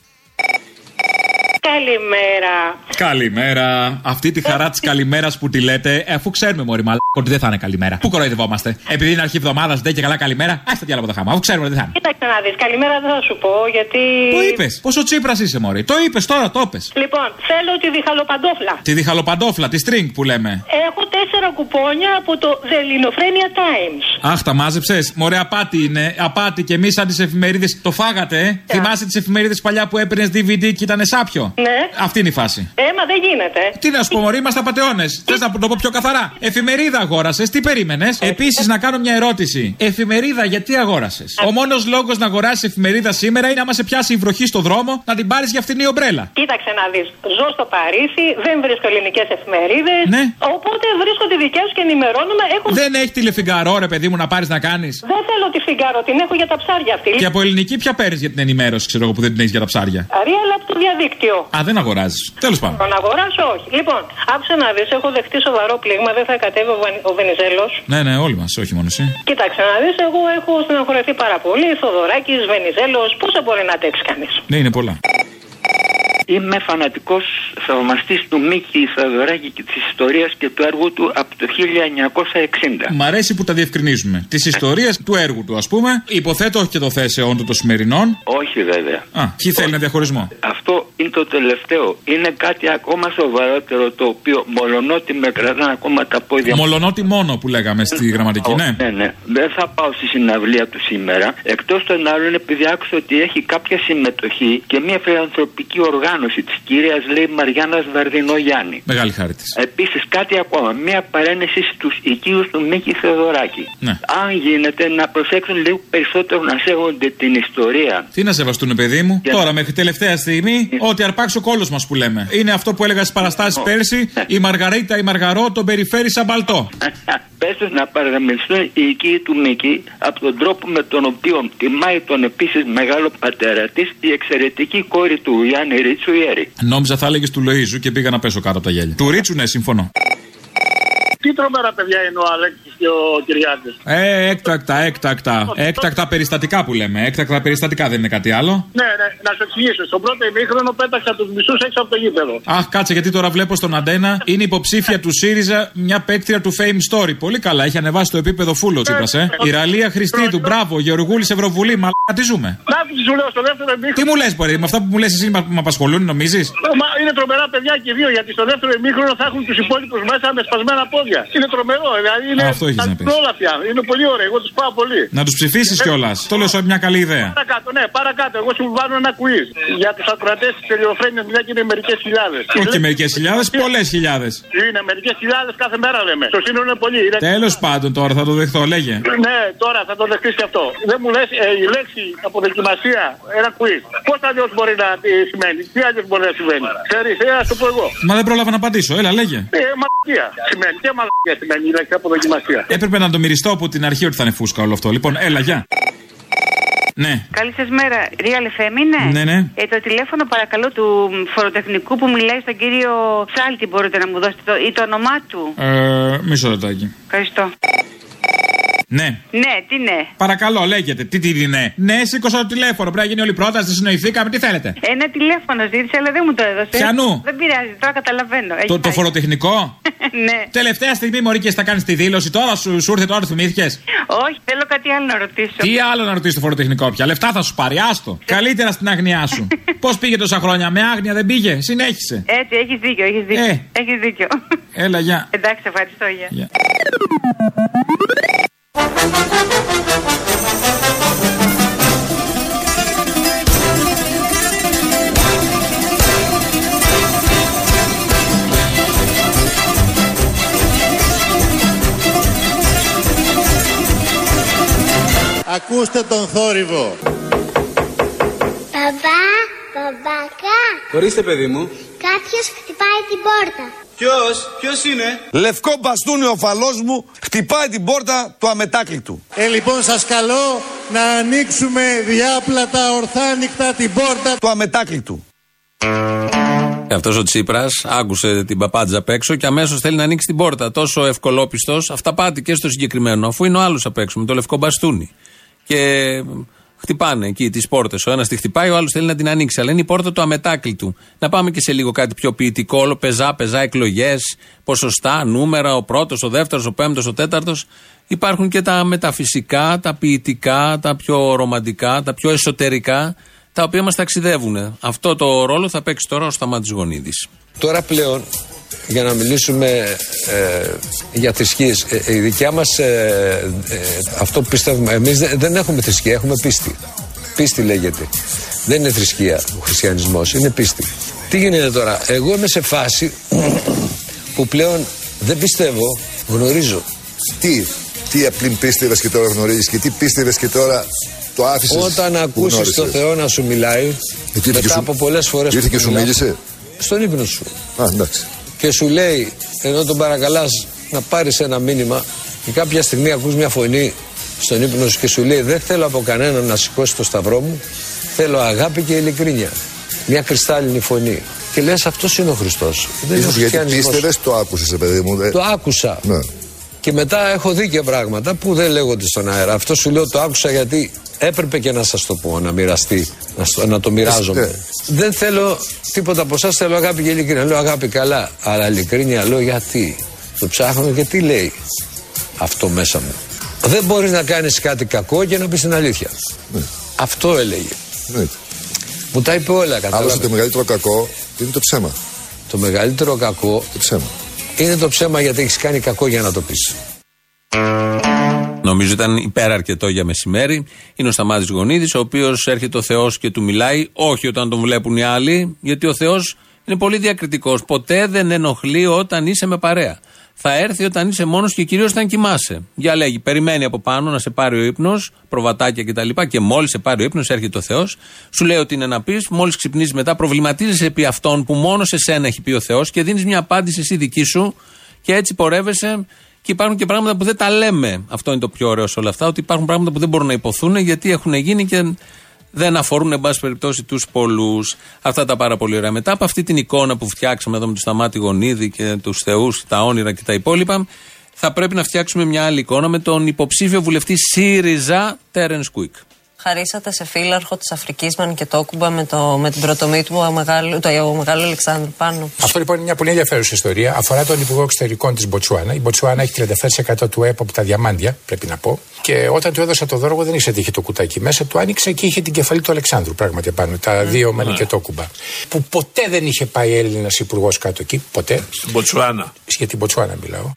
S19: Καλημέρα.
S20: Καλημέρα. Αυτή τη χαρά της καλημέρας που τη λέτε, αφού ξέρουμε μόλι μάλλον ότι δεν θα είναι καλημέρα. Πού κοροϊδευόμαστε. Επειδή είναι αρχή εβδομάδας, δεν και καλά καλημέρα, ας τα διάλογο τα χάμα. Αφού ξέρουμε ότι δεν θα είναι.
S19: Κοίταξε να δεις. Καλημέρα δεν θα σου πω γιατί.
S20: Το είπες. Πόσο τσίπρας είσαι, Μωρή. Το είπες τώρα, το είπε.
S19: Λοιπόν, θέλω τη διχαλοπαντόφλα.
S20: Τη διχαλοπαντόφλα, τη string που λέμε.
S19: Έχω τέσσερα κουπόνια από το The Linophrenia Times.
S20: Αχ, τα μάζεψες. Μωρέ, απάτη είναι. Απάτη και εμείς σαν τις εφημερίδες. Το φάγατε, ε; Yeah. Θυμάσαι τις εφημερίδες παλιά που έπαιρνες DVD και ήταν σάπιο;
S19: Ναι.
S20: Αυτή είναι η φάση.
S19: Έμα δεν γίνεται.
S20: Τι να σου πω, Μωρή, είμαστε απαταιώνε. Θες να το πω πιο καθαρά. Εφημερίδα αγόρασες, τι περίμενες; Επίσης, να κάνω μια ερώτηση. Εφημερίδα, γιατί αγόρασες; Ο μόνος λόγος να αγοράσεις εφημερίδα σήμερα είναι άμα σε πιάσει η βροχή στο δρόμο να την πάρεις για αυτήν η ομπρέλα.
S19: Κοίταξε να δεις. Ζω στο Παρίσι, δεν βρίσκω ελληνικές εφημερίδες.
S20: Ναι.
S19: Οπότε βρίσκω τη δικιά σου και ενημερώνουμε. Έχω...
S20: Δεν έχει τηλεφιγκαρό, ρε παιδί μου, να πάρεις να κάνεις;
S19: Δεν θέλω τη φιγκαρό, την έχω για τα ψάρια αυτή.
S20: Και από ελληνική ποια παίρνεις για την ενημέρωση, ξέρω εγώ που δεν την έχεις για τα ψάρια;
S19: Αρία, αλλά από το διαδίκτυο.
S20: Α, δεν αγοράζεις. Τέλος πάντων.
S19: Να αγοράσω, όχι. Λοιπόν, άκουσα να δεις, έχω δεχτεί σοβαρό πλήγμα, δεν θα κατέβει ο, Βεν... ο Βενιζέλος.
S20: Ναι, ναι, όλοι μας, όχι μόνο εσύ.
S19: Κοίταξε να δεις, εγώ έχω στεναχωρηθεί πάρα πολύ. Θοδωράκης, Βενιζέλος, πόσα μπορεί να αντέξει κανείς.
S20: Ναι, είναι πολλά.
S21: Είμαι φανατικός θαυμαστής του Μίκη Θαδωράκη και της ιστορίας και του έργου του από το 1960.
S20: Μ' αρέσει που τα διευκρινίζουμε. Της ιστορίας του έργου του, ας πούμε. Υποθέτω όχι και το θέσεών του των σημερινών.
S21: Όχι, βέβαια.
S20: Α, ποιοι θέλει να διαχωρισμό;
S21: Αυτό είναι το τελευταίο. Είναι κάτι ακόμα σοβαρότερο το οποίο μολονότι με κρατάνε ακόμα τα πόδια μου.
S20: Μολονότι μόνο που λέγαμε στη γραμματική, ναι.
S21: Ναι, ναι. Δεν θα πάω στη συναυλία του σήμερα. Εκτός των άλλων, επειδή άκουσα ότι έχει κάποια συμμετοχή και μια φιλανθρωπική οργάνωση της κυρίας λέει Μαριάννας Βαρδινογιάννη.
S20: Μεγάλη χάρη της.
S21: Επίσης κάτι ακόμα. Μια παρένεση στους οικείους του Μίκη Θεοδωράκη.
S20: Ναι.
S21: Αν γίνεται να προσέξουν λίγο περισσότερο να σέβονται την ιστορία.
S20: Τι να σεβαστούν, παιδί μου; Για... Τώρα, μέχρι τελευταία στιγμή, ότι αρπάξει ο κόλος μας που λέμε. Είναι αυτό που έλεγα στις παραστάσεις πέρσι. Η Μαργαρίτα, η Μαργαρό τον περιφέρει σαν παλτό.
S21: Πες να παραμεριστούν οι οικοί του Μίκη από τον τρόπο με τον οποίο τιμάει τον επίσης μεγάλο πατέρα της η εξαιρετική κόρη του Γιάννη Ρίτσου Ιέρη.
S20: Νόμιζα θα έλεγες του Λοίζου και πήγα να πέσω κάτω από τα γέλια. Του Ρίτσου, ναι, συμφωνώ.
S22: Τι τρομερά παιδιά είναι ο Αλέξης και ο Κυριάκη.
S20: Ε, έκτακτα, έκτακτα. Έκτακτα περιστατικά που λέμε. Έκτακτα περιστατικά δεν είναι κάτι άλλο.
S22: Ναι, ναι, να σου εξηγήσω. Στον πρώτο ημίχρονο πέταξα τους μισούς έξω από το γήπεδο.
S20: Αχ, κάτσε γιατί τώρα βλέπω στον Αντένα είναι υποψήφια του ΣΥΡΙΖΑ μια παίκτρια του Fame Story. Πολύ καλά, έχει ανεβάσει το επίπεδο φούλο Τσίπρα, ε. Η Ραλία Χριστίδου, μπράβο, Γεωργούλης Ευρωβουλή, μα τι ζούμε.
S22: Να τι σου λέω στο δεύτερο ημίχρονο.
S20: Τι μου λες, Μπορεί, με αυτά που μου λες εσύ που με απασχολούν, νομίζεις;
S22: Μα είναι τρομερά παιδιά και οι δύο γιατί στο δεύτερο ημίχρονο θα έχουν τους υπόλοιπους μέσα με σπασμένα πόδια. Είναι τρομερό, δηλαδή είναι.
S20: Αυτό έχεις να πεις.
S22: Όλα πια. Είναι πολύ ωραία, εγώ τους πάω πολύ.
S20: Να τους ψηφίσεις κιόλας. Το λέω σαν μια καλή ιδέα.
S22: Παρακάτω, ναι, παρακάτω. Εγώ σου βάλω ένα quiz για τους ακροατές της ελληνοφρένεια, μια και είναι μερικές χιλιάδες.
S20: Όχι και μερικές χιλιάδες, πολλές χιλιάδες.
S22: Είναι μερικές χιλιάδες κάθε μέρα λέμε. Το σύνολο είναι πολύ. Είναι...
S20: Τέλος πάντων τώρα θα το δεχτώ, λέγε.
S22: Ναι, τώρα θα το δεχτείς και αυτό. Δεν μου λες ε, η λέξη αποδοκιμασία, ένα quiz. Πώς αλλιώς μπορεί να ε, σημαίνει, τι αλλιώς μπορεί να σημαίνει; Ξέρεις, ε, ας το πω εγώ.
S20: Μα δεν πρόλαβα να απαντήσω, έλα, λέγε.
S22: Ε, μαλακία σημαίνει. Και μαλακία σημαίνει η λέξη αποδοκιμασία.
S20: Έπρεπε να το μυριστώ από την αρχή ότι θα είναι φούσκα όλο αυτό. Λοιπόν, έλα, γεια. Ναι.
S23: Καλή σα μέρα. Real FM είναι;
S20: Ναι, ναι.
S23: Ε, το τηλέφωνο παρακαλώ του φοροτεχνικού που μιλάει στον κύριο Ψάλτη μπορείτε να μου δώσετε το, ή το όνομά του.
S20: Ε, μισό λεπτάκι.
S23: Ευχαριστώ.
S20: Ναι.
S23: Ναι, τι ναι.
S20: Παρακαλώ, λέγεται. Τι τι ναι. Ναι, σήκωσα το τηλέφωνο. Πρέπει να γίνει όλη η πρόταση, δεν συνοηθήκαμε. Τι θέλετε;
S23: Ένα τηλέφωνο ζήτησε, αλλά δεν μου το έδωσε.
S20: Πιανού;
S23: Δεν πειράζει, τώρα καταλαβαίνω. Έχει
S20: Το, το
S23: πάει.
S20: φοροτεχνικό;
S23: ναι.
S20: Τελευταία στιγμή, Μωρή, και θα κάνεις τη δήλωση. Τώρα σου, σου ήρθε τώρα, θυμήθηκες;
S23: Όχι, θέλω κάτι άλλο να ρωτήσω.
S20: Τι άλλο να ρωτήσει το φοροτεχνικό πια; Λεφτά θα σου πάρει, άστο. Καλύτερα στην αγνιά σου. Πώς πήγε τόσα χρόνια, με άγνοια δεν πήγε; Συνέχισε.
S23: Έτσι, έχεις δίκιο, έχεις δίκιο.
S20: Ε.
S23: Έχεις δίκιο.
S20: Έλα, γεια.
S23: Εντάξει, ευχαριστώ, γεια.
S20: Γεια.
S4: Ακούστε τον θόρυβο.
S15: Μπαμπά, μπαμπακά.
S24: Ορίστε, παιδί μου.
S15: Κάποιος χτυπάει την πόρτα.
S24: Ποιος, ποιος είναι;
S1: Λευκό μπαστούνι ο φαλός μου χτυπάει την πόρτα του αμετάκλητου.
S4: Ε, λοιπόν, σας καλώ να ανοίξουμε διάπλατα ορθάνικτα την πόρτα
S1: Του αμετάκλητου.
S3: Και αυτός ο Τσίπρας άκουσε την παπάντζα απ' έξω και αμέσως θέλει να ανοίξει την πόρτα. Τόσο ευκολόπιστος, αυταπάτη και στο συγκεκριμένο, αφού είναι ο άλλος απ' έξω με το λευκό μπαστούνι. Και χτυπάνε εκεί τις πόρτες. Ο ένας τη χτυπάει, ο άλλος θέλει να την ανοίξει. Αλλά είναι η πόρτα του αμετάκλητου. Να πάμε και σε λίγο κάτι πιο ποιητικό. Όλο πεζά, πεζά εκλογές, ποσοστά, νούμερα, ο πρώτος, ο δεύτερος, ο πέμπτος, ο τέταρτος. Υπάρχουν και τα μεταφυσικά, τα ποιητικά, τα πιο ρομαντικά, τα πιο εσωτερικά, τα οποία μας ταξιδεύουν. Αυτό το ρόλο θα παίξει τώρα ο Σταμάτης Γονίδης.
S25: Τώρα πλέον, για να μιλήσουμε ε, για θρησκείες, ε, η δικιά μας, ε, ε, αυτό που πιστεύουμε, εμείς δεν, δεν έχουμε θρησκεία, έχουμε πίστη. Πίστη λέγεται. Δεν είναι θρησκεία ο χριστιανισμός, είναι πίστη. Τι γίνεται τώρα, εγώ είμαι σε φάση που πλέον δεν πιστεύω, γνωρίζω.
S17: Τι, τι απλή πίστευε και τώρα γνωρίζεις και τι πίστευε και τώρα το άφησες.
S25: Όταν ακούσεις το Θεό να σου μιλάει, μετά από πολλές φορές
S17: Ήρθε
S25: που
S17: και σου
S25: μιλάς,
S17: μίλησε;
S25: Στον ύπνο σου.
S17: Α, εντάξει.
S25: Και σου λέει, ενώ τον παρακαλάς να πάρεις ένα μήνυμα και κάποια στιγμή ακούς μια φωνή στον ύπνο σου και σου λέει δεν θέλω από κανέναν να σηκώσει το σταυρό μου, θέλω αγάπη και ειλικρίνεια. Μια κρυστάλλινη φωνή. Και λες αυτός είναι ο Χριστός. Δεν είναι ο
S17: Ίσως γιατί
S26: ε,
S25: χριστιανισμός.
S17: πίστευε, το άκουσες, παιδί μου. δε-
S25: Το άκουσα.
S17: Ναι.
S25: Και μετά έχω δει και πράγματα που δεν λέγονται στον αέρα. Αυτό σου λέω το άκουσα γιατί έπρεπε και να σας το πω, να μοιραστεί, να, στο- να το μοιράζομαι.
S17: Ναι.
S25: Δεν θέλω τίποτα από εσάς, θέλω αγάπη και ειλικρίνεια. Λέω αγάπη καλά, αλλά ειλικρίνεια λέω γιατί. Το ψάχνω και τι λέει αυτό μέσα μου. Δεν μπορείς να κάνεις κάτι κακό και να πεις την αλήθεια. Αυτό έλεγε.
S17: Ναι.
S25: Μου τα είπε όλα,
S17: Άλλωστε
S25: κατάλαβε.
S17: το μεγαλύτερο κακό είναι το ψέμα.
S25: Το μεγαλύτερο κακό
S17: Το ψέμα.
S25: Είναι το ψέμα γιατί έχεις κάνει κακό για να το πεις.
S3: Νομίζω ήταν υπεραρκετό για μεσημέρι. Είναι ο Σταμάτης Γονίδης, ο οποίος έρχεται ο Θεός και του μιλάει, όχι όταν τον βλέπουν οι άλλοι, γιατί ο Θεός είναι πολύ διακριτικός. Ποτέ δεν ενοχλεί όταν είσαι με παρέα. Θα έρθει όταν είσαι μόνος και κυρίως όταν κοιμάσαι. Για λέγει, περιμένει από πάνω να σε πάρει ο ύπνος, προβατάκια κτλ. Και, και μόλις σε πάρει ο ύπνος, έρχεται ο Θεός, σου λέει ότι είναι να πεις, μόλις ξυπνήσεις μετά, προβληματίζεσαι επί αυτών που μόνος σε σένα έχει πει ο Θεός και δίνεις μια απάντηση εσύ δική σου και έτσι πορεύεσαι και υπάρχουν και πράγματα που δεν τα λέμε. Αυτό είναι το πιο ωραίο σε όλα αυτά. Ότι υπάρχουν πράγματα που δεν μπορούν να υποθούν γιατί έχουν γίνει και δεν αφορούν, εν πάση περιπτώσει, τους πολλούς. Αυτά τα πάρα πολύ ωραία. Μετά από αυτή την εικόνα που φτιάξαμε εδώ με του Σταμάτη Γονίδη και τους Θεούς, τα όνειρα και τα υπόλοιπα, θα πρέπει να φτιάξουμε μια άλλη εικόνα με τον υποψήφιο βουλευτή ΣΥΡΙΖΑ, Τέρεν Κουίκ.
S27: Χαρίσατε σε φύλαρχο της Αφρικής Μανικετόκουμπα με, το, με την πρωτομή του ο μεγάλο, το ο μεγάλο Αλεξάνδρου πάνω.
S28: Αυτό λοιπόν είναι μια πολύ ενδιαφέρουσα ιστορία. Αφορά τον Υπουργό Εξωτερικών της Μποτσουάνα. Η Μποτσουάνα έχει 37% του ΕΠ από τα διαμάντια, πρέπει να πω. Και όταν του έδωσα το δώρο, δεν ήξερε τι είχε το κουτάκι μέσα. Του άνοιξε και είχε την κεφαλή του Αλεξάνδρου πράγματι πάνω. Τα δύο mm. Μανικετόκουμπα. Που ποτέ δεν είχε πάει Έλληνας υπουργός κάτω εκεί. Ποτέ.
S25: Στην Μποτσουάνα.
S28: Για την Μποτσουάνα μιλάω.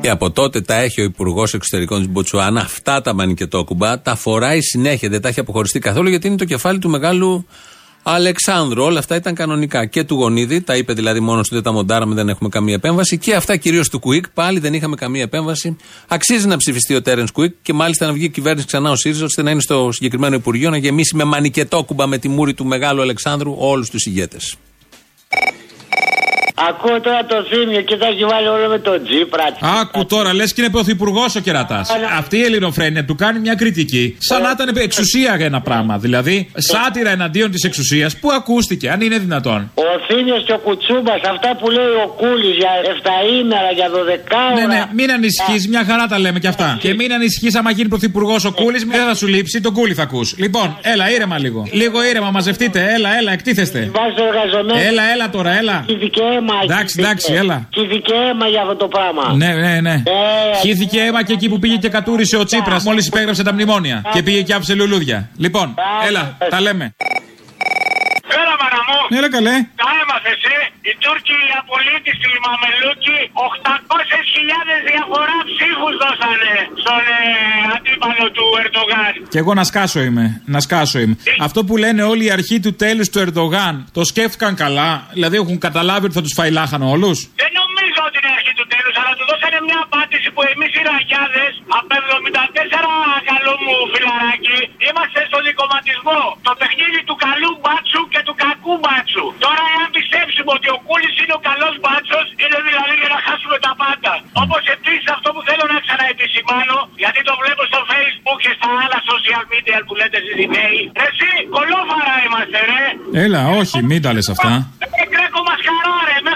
S3: Και από τότε τα έχει ο Υπουργός Εξωτερικών της Μποτσουάνα. Αυτά τα μανικετόκουμπα τα φοράει συνέχεια. Δεν τα έχει αποχωριστεί καθόλου γιατί είναι το κεφάλι του μεγάλου Αλεξάνδρου. Όλα αυτά ήταν κανονικά. Και του Γονίδη, τα είπε δηλαδή μόνος του, δεν τα μοντάραμε, δεν έχουμε καμία επέμβαση. Και αυτά κυρίως του Κουίκ, πάλι δεν είχαμε καμία επέμβαση. Αξίζει να ψηφιστεί ο Τέρενς Κουίκ και μάλιστα να βγει η κυβέρνηση ξανά ο ΣΥΡΙΖΑ ώστε να είναι στο συγκεκριμένο Υπουργείο να γεμίσει με μανικετόκουμπα με τη μούρη του μεγάλου Αλεξάνδρου όλους τους ηγέτες.
S29: Ακούω τώρα το θύμιο και θα έχει βάλει όλο με τον Τζίπρα.
S20: Άκου τώρα, λες και είναι πρωθυπουργός ο κερατάς. Αυτή η ελληνοφρένεια του κάνει μια κριτική. Σαν να ήταν εξουσία για ένα πράγμα. Δηλαδή, σάτυρα εναντίον της εξουσίας που ακούστηκε, αν είναι δυνατόν.
S29: Ο Θήμιος και ο Κουτσούμπας, αυτά που λέει ο Κούλης για 7 ημέρα, για 12 ώρα.
S20: Ναι, ναι, μην ανησυχείς, μια χαρά τα λέμε κι αυτά. Και μην ανησυχείς άμα γίνει πρωθυπουργός ο Κούλης, δεν θα σου λείψει, τον Κούλη θα ακούς. Λοιπόν, έλα, ήρεμα λίγο. Λίγο ήρεμα, μαζευτείτε, έλα, έλα, εκτίθεστε. Έλα, έλα τώρα, έλα. Εντάξει, εντάξει, έλα.
S29: Χύθηκε αίμα για αυτό το πράγμα.
S20: Ναι, ναι, ναι. Ε, Χύθηκε αίμα και εκεί που πήγε και κατούρισε ο Τσίπρας μόλις υπέγραψε τα μνημόνια. Και πήγε και άφησε λουλούδια. Λοιπόν, έλα, τα λέμε.
S30: Έλα, μαραμό.
S20: Έλα, καλέ.
S30: Τα έμαθε, ε. Οι Τούρκοι οι απολύτες στη Μαμελούκη 800.000 διαφορά ψήφους δώσανε στον ε, αντίπαλο του Ερντογάν.
S20: Και εγώ να σκάσω είμαι. Να σκάσω είμαι. Αυτό που λένε όλοι οι αρχή του τέλους του Ερντογάν το σκέφτηκαν καλά. Δηλαδή έχουν καταλάβει ότι θα τους φάει λάχανο όλους;
S30: Δεν νομίζω ότι είναι αρχή του τέλου, αλλά του δώσανε μια απάντηση που εμείς οι ραγιάδες από 74 καλό μου φιλαράκι είμαστε στο δικοματισμό. Το παιχνίδι του καλού μπάτσου και του κακού μπάτσου. Τώρα, εάν πιστέψουμε ότι ο Κούλης είναι ο καλός μπάτσος, είναι δηλαδή για να χάσουμε τα πάντα. Όπως επίσης αυτό που θέλω να ξαναεπισημάνω, γιατί το βλέπω στο facebook και στα άλλα social media που λέτε εσεί οι νέοι. Εσύ, κολόφαρα είμαστε, ρε.
S20: Έλα, όχι, μην τα λες αυτά.
S30: Ε, κρέκο μα χαρά, ρε. Μέχρι προχθέ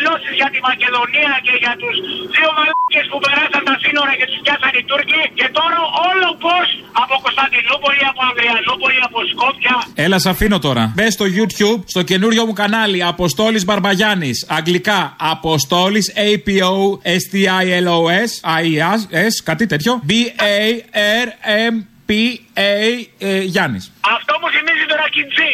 S30: τι διαδηλώσει για τη Μακεδονία και για τους δύο μαλάκες που περάσαν τα σύνορα και τους πιάσαν οι Τούρκοι. Και τώρα όλο πώς από Κωνσταντινούπολη, από Ανδριανούπολη, από Σκόπια.
S20: Έλα, σε αφήνω τώρα. Μπες στο YouTube, στο καινούριο μου κανάλι Αποστόλης Μπαρμπαγιάννης. Αγγλικά Αποστόλης A-P-O-S-T-I-L-O-S. I-S, κάτι τέτοιο. B-A-R-M-P-A Γιάννης.
S30: Αυτό μου θυμίζει το ρακιτζί.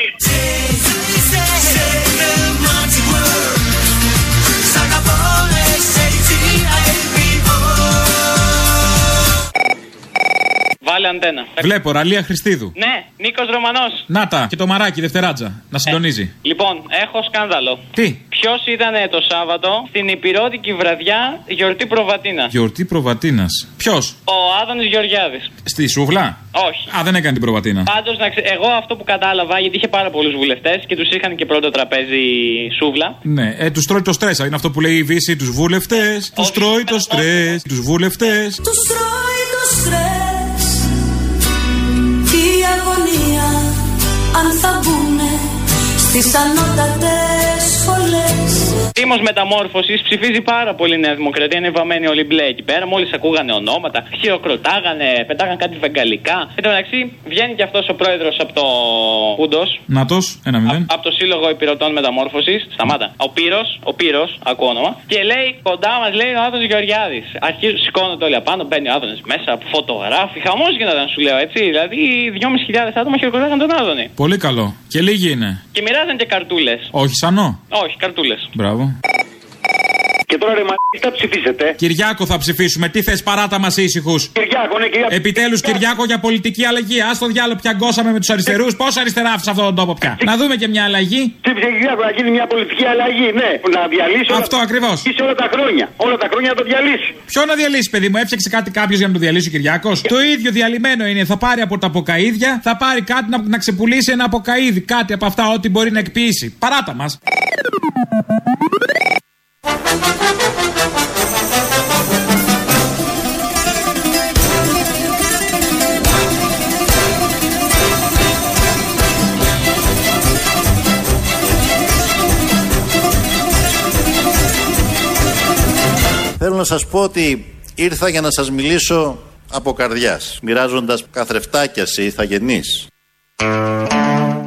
S31: Βάλε αντένα.
S20: Βλέπω, Ραλία Χριστίδου.
S31: Ναι, Νίκος Ρωμανός.
S20: Να τα, και το μαράκι Δευτεράτζα. Να συντονίζει.
S31: Λοιπόν, έχω σκάνδαλο.
S20: Τι;
S31: Ποιος ήταν το Σάββατο στην υπηρώτικη βραδιά γιορτή Προβατίνας;
S20: Γιορτή Προβατίνας. Ποιος;
S31: Ο Άδωνης Γεωργιάδης.
S20: Στη Σούβλα.
S31: Όχι.
S20: Α, δεν έκανε την Προβατίνα.
S31: Πάντως, εγώ αυτό που κατάλαβα, γιατί είχε πάρα πολλούς βουλευτές και τους είχαν και πρώτο τραπέζι Σούβλα.
S20: Ναι, ε, τους τρώει το στρες. Είναι αυτό που λέει η Βύση, τους βούλευτε. Τους τρώει το στρες. Τους βούλευτε.
S32: Τους τρώει το στρες. Si esa nota te
S31: Δήμος Μεταμόρφωσης ψηφίζει πάρα πολύ Νέα Δημοκρατία. Είναι βαμμένοι όλοι μπλε εκεί πέρα. Μόλις ακούγανε ονόματα, χειροκροτάγανε, πετάγανε κάτι βεγγαλικά. Εν τω μεταξύ βγαίνει και αυτός ο πρόεδρος από το Κούντο.
S20: Νάτος, ένα μηδέν.
S31: Από το Σύλλογο Υπηρετών Μεταμόρφωσης. Σταμάτα. Ο Πύρος, ο Πύρος, ακούω όνομα. Και λέει κοντά μας λέει ο Άδωνο Γεωργιάδης. Αρχίζουν, σηκώνονται όλοι απάνω, μπαίνει ο Άδωνο μέσα, φωτογράφει. Χαμός γίνονταν σου λέω έτσι. Δηλαδή 2.500 άτομα χειροκροτάγανε τον Άδωνη.
S20: Πολύ καλό. Και λίγοι είναι.
S31: Και μοιράζαν και καρτούλες.
S20: Όχι σανό.
S31: Όχι, καρτούλες.
S20: Μπράβο.
S30: Και τώρα ρε μα θα ψηφίσετε.
S20: Κυριάκο θα ψηφίσουμε. Τι θες παράτα μας ήσυχους;
S30: Κυριάκο, ναι, Κυριάκο.
S20: Επιτέλους Κυριάκο για πολιτική αλλαγή. Α το διάλογο πιαγκώσαμε με τους αριστερούς. Πόσα αριστερά άφησε αυτόν τον τόπο πια; Να δούμε και μια αλλαγή.
S30: Ψήφισε Κυριάκος να γίνει μια πολιτική αλλαγή, ναι. Να διαλύσει.
S20: Αυτό ακριβώς.
S30: όλα τα χρόνια. Όλα τα χρόνια να το διαλύσει.
S20: Ποιο να διαλύσει, παιδί μου, έφτιαξε κάτι κάποιος για να το διαλύσει ο Κυριάκος; Το ίδιο διαλυμένο είναι. Θα πάρει από τα αποκαίδια, θα πάρει κάτι να, να ξεπουλήσει ένα αποκαίδι. Κάτι από αυτά, ό,τι μπορεί να εκποιήσει. Παράτα μας.
S33: Θέλω να σας πω ότι ήρθα για να σας μιλήσω από καρδιάς, μοιράζοντας καθρεφτάκια σε ηθαγενείς.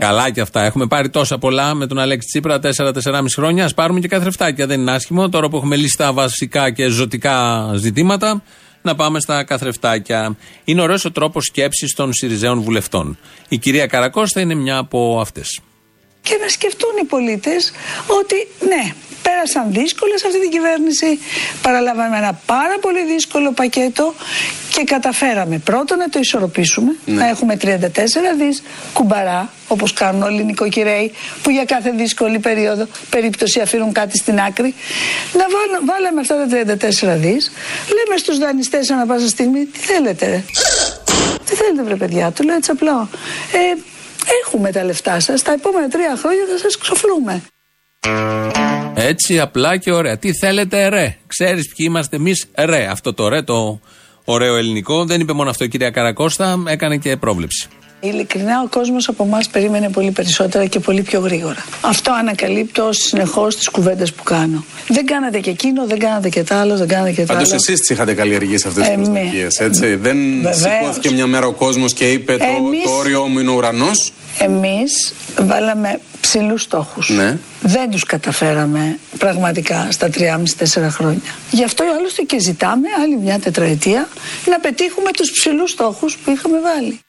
S3: Καλά και αυτά. Έχουμε πάρει τόσα πολλά με τον Αλέξη Τσίπρα, 4-4,5 χρόνια. Α πάρουμε και καθρεφτάκια. Δεν είναι άσχημο. Τώρα που έχουμε λύσει τα βασικά και ζωτικά ζητήματα, να πάμε στα καθρεφτάκια. Είναι ωραίος ο τρόπος σκέψης των Σιριζέων βουλευτών. Η κυρία Καρακώστα είναι μια από αυτές.
S25: Και να σκεφτούν οι πολίτες ότι ναι, πέρασαν δύσκολα σε αυτή την κυβέρνηση, παραλάβαμε ένα πάρα πολύ δύσκολο πακέτο και καταφέραμε πρώτον να το ισορροπήσουμε, να έχουμε 34 δις κουμπαρά, όπως κάνουν όλοι οι νοικοκυρέοι, που για κάθε δύσκολη περίοδο, περίπτωση αφήνουν κάτι στην άκρη. Να βάλα- βάλαμε αυτά τα 34 δις, λέμε στους δανειστές ανά πάσα στιγμή, τι θέλετε ρε; Τι θέλετε βρε παιδιά, του λέω έτσι απλό. Ε, έχουμε τα λεφτά σας, τα επόμενα τρία χρόνια θα σας ξοφλούμε.
S3: Έτσι απλά και ωραία. Τι θέλετε, ρε; Ξέρεις ποιοι είμαστε εμείς, ρε. Αυτό το ρε, το ωραίο ελληνικό. Δεν είπε μόνο αυτό η κυρία Καρακώστα, έκανε και πρόβλεψη.
S25: Ειλικρινά, ο κόσμος από εμάς περίμενε πολύ περισσότερα και πολύ πιο γρήγορα. Αυτό ανακαλύπτω συνεχώς στι κουβέντες που κάνω. Δεν κάνατε και εκείνο, δεν κάνατε και τ' άλλο, δεν κάνατε και τ' άλλο.
S34: Πάντω εσείς τις είχατε καλλιεργήσει αυτές τις
S25: Εμείς.
S34: προσδοκίες, έτσι. Δεν
S25: Βεβαίως.
S34: σηκώθηκε μια μέρα ο κόσμος και είπε το,
S25: Εμείς-
S34: το όριό μου είναι ο ουρανός.
S25: Εμείς βάλαμε ψηλούς στόχους.
S34: Ναι.
S25: Δεν τους καταφέραμε πραγματικά στα 3,5-4 χρόνια. Γι' αυτό άλλωστε και ζητάμε άλλη μια τετραετία να πετύχουμε τους ψηλούς στόχους που είχαμε βάλει.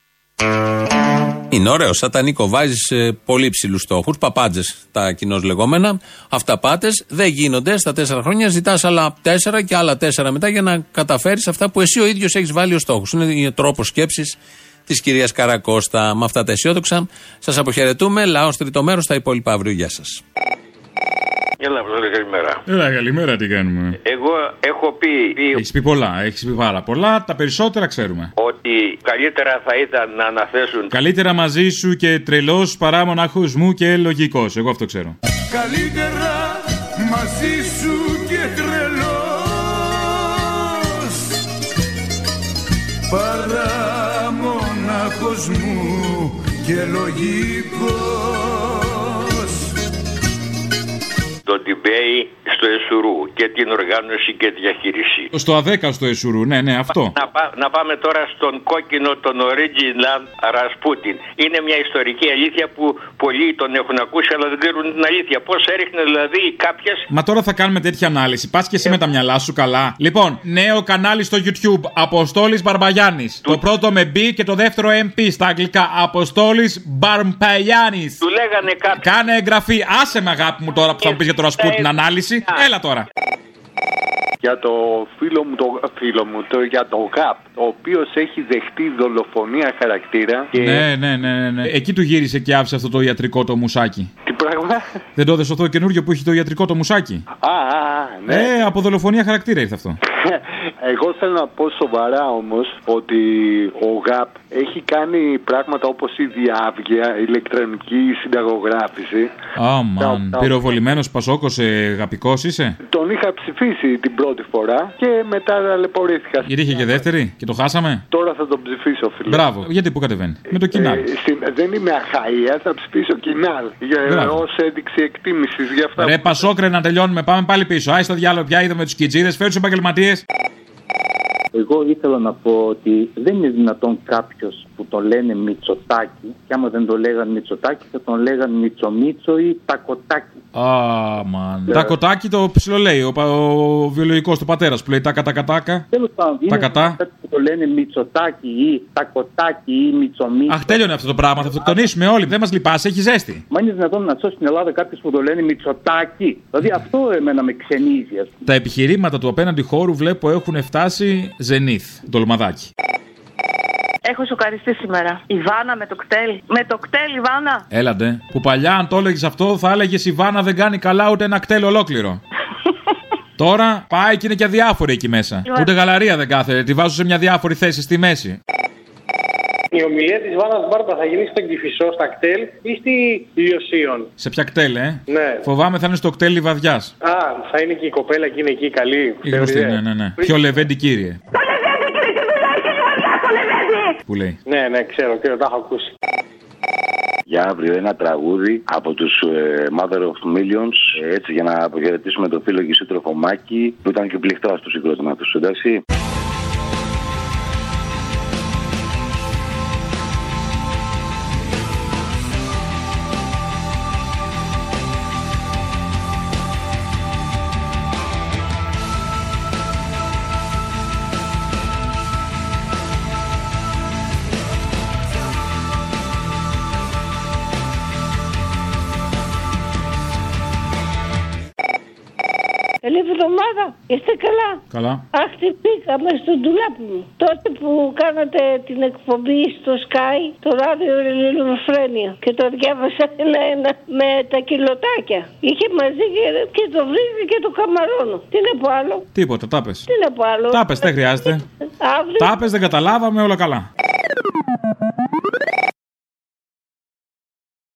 S3: Είναι ωραίο. Σατανίκο, βάζεις πολύ ψηλούς στόχους, παπάντζες τα κοινώς λεγόμενα. Αυταπάτες δεν γίνονται στα τέσσερα χρόνια. Ζητάς άλλα τέσσερα και άλλα τέσσερα μετά για να καταφέρεις αυτά που εσύ ο ίδιος έχεις βάλει ως στόχους. Είναι ο τρόπος σκέψης της κυρίας Καρακώστα. Με αυτά τα αισιόδοξα, σας αποχαιρετούμε. Λαός τρίτο μέρος, τα υπόλοιπα αύριο. Γεια σας.
S35: Έλα, Πρόεδρε, καλημέρα.
S20: Έλα, καλημέρα, τι κάνουμε;
S35: Εγώ έχω πει, πει
S20: Έχεις πει πολλά, έχεις πει πάρα πολλά. Τα περισσότερα ξέρουμε.
S35: ότι καλύτερα θα ήταν να αναθέσουν
S20: Καλύτερα μαζί σου και τρελός παρά μονάχος μου και λογικός. Εγώ αυτό ξέρω.
S36: Καλύτερα μαζί σου και τρελός Παρά μονάχος μου και λογικός
S35: το debate στο Εσουρού και την οργάνωση και διαχείριση.
S20: Στο αδέκαστο Εσουρού, ναι, ναι, αυτό.
S35: Να, πά- να πάμε τώρα στον κόκκινο, τον original Ρασπούτιν. Είναι μια ιστορική αλήθεια που πολλοί τον έχουν ακούσει, αλλά δεν ξέρουν την αλήθεια. Πώς έριχνε δηλαδή κάποιε.
S20: Μα τώρα θα κάνουμε τέτοια ανάλυση. Πας και εσύ με τα μυαλά σου καλά. Λοιπόν, νέο κανάλι στο YouTube. Αποστόλης Μπαρμπαγιάννης. Το πρώτο με B και το δεύτερο MP στα αγγλικά. Αποστόλης Μπαρμπαγιάννης.
S35: Του λέγανε κάποιοι.
S20: Κάνε εγγραφή. Άσε με αγάπη μου τώρα που θα μου πεις για το Ρασπούτιν ανάλυση. Έλα τώρα.
S37: για το φίλο μου, το, φίλο μου το, για το ΓΑΠ, ο οποίος έχει δεχτεί δολοφονία χαρακτήρα. Και
S20: Ναι, ναι, ναι, ναι, ναι. Εκεί του γύρισε και άφησε αυτό το ιατρικό το μουσάκι.
S37: Τι πράγμα;
S20: Δεν το έδωσε αυτό το καινούριο που έχει το ιατρικό το μουσάκι;
S37: Α, α, α, ναι.
S20: Ε, από δολοφονία χαρακτήρα ήρθε αυτό.
S37: Εγώ θέλω να πω σοβαρά όμως ότι ο ΓΑΠ έχει κάνει πράγματα όπως η διάβγεια, η ηλεκτρονική συνταγογράφηση.
S20: Αμαν. Πυροβολημένος Πασόκος, ε, γαπικός είσαι;
S37: Τον είχα ψηφίσει την πρώτη φορά και μετά ταλαιπωρήθηκα.
S20: Είχε και δεύτερη και το χάσαμε;
S37: Τώρα θα τον ψηφίσω, φίλε.
S20: Μπράβο. Γιατί που κατεβαίνει; Με το κοινάλ.
S37: Ε, συ- δεν είμαι αχαία, θα ψηφίσω κοινάλ.
S20: Μπράβο.
S37: Ω ένδειξη εκτίμησης για αυτά.
S20: Ρε
S37: που-
S20: Πασόκρε να τελειώνουμε, πάμε πάλι πίσω. Άι στο διάλογο πια είδαμε τους κιτζίδες, φέρου τους επαγγελματίες.
S38: Εγώ ήθελα να πω ότι δεν είναι δυνατόν κάποιος που το λένε Μητσοτάκι, και άμα δεν το λέγανε Μητσοτάκι, θα τον λέγανε Μητσομίτσο ή Τακοτάκι.
S20: Αμαν.
S38: Ναι.
S20: Τα κοτάκι το ψιλολέει, ο, πα- ο βιολογικός του πατέρας που λέει τα κατά κατάκα.
S38: Τέλος πάντων, είναι
S20: κατά.
S38: κάτι που το λένε Μητσοτάκι ή Τακοτάκι ή Μητσομίτσο.
S20: Αχ, τέλειωνε αυτό το πράγμα. Θα αυτοκτονήσουμε όλοι. Δεν μας λυπάσαι, έχεις ζέστη.
S38: Μα είναι δυνατόν να σώσει στην Ελλάδα κάποιος που το λένε Μητσοτάκι. Δηλαδή αυτό εμένα με ξενίζει, ας πούμε.
S20: Τα επιχειρήματα του απέναντι χώρου βλέπω έχουν φτάσει ζενήθ. Ντολμαδάκι.
S39: Έχω σοκαριστεί σήμερα. Η Βάνα με το κτέλ. Με το κτέλ, η Βάνα.
S20: Έλαντε. Που παλιά, αν το έλεγες αυτό, θα έλεγες η Βάνα δεν κάνει καλά ούτε ένα κτέλ ολόκληρο. Τώρα πάει και είναι και αδιάφορη εκεί μέσα.
S39: Λοιπόν.
S20: Ούτε γαλαρία δεν κάθεται. Τη βάζω σε μια διάφορη θέση στη μέση.
S22: Η ομιλία της Βάνα Μπάρτα θα γίνει στον Κυφισό, στα κτέλ ή στη Λιωσίων.
S20: Σε ποια κτέλ, ε;
S22: Ναι.
S20: Φοβάμαι θα είναι στο κτέλ λιβαδιάς.
S22: Α, θα είναι και η κοπέλα και είναι εκεί η καλή.
S20: Η γνωστή, ναι, ναι, ναι. Πιο λεβέντη κύριε. Που λέει.
S22: Ναι, ναι, ξέρω, ξέρω, τα έχω ακούσει.
S40: για αύριο ένα τραγούδι από τους Mother of Millions. ε, Έτσι, για να αποχαιρετήσουμε τον φίλο Γησί Τροφομάκη, που ήταν και πληκτρός στο συγκρότημα τους. Εντάξει.
S24: Είστε καλά;
S20: Καλά.
S24: Αχ, χτυπήκαμε στο ντουλάπι μου. Τότε που κάνατε την εκπομπή στο Sky, το ράδιο Ελληνοφρένια. Και το διάβασα ένα-ένα με τα κιλοτάκια. Είχε μαζί και, και το βρήκα και το καμαρώνω. Τι να πω άλλο;
S20: Τίποτα, τα πες.
S24: Τι να πω άλλο;
S20: Τα πες, δεν χρειάζεται.
S24: Αύριο.
S20: Τα πες, δεν καταλάβαμε, όλα καλά.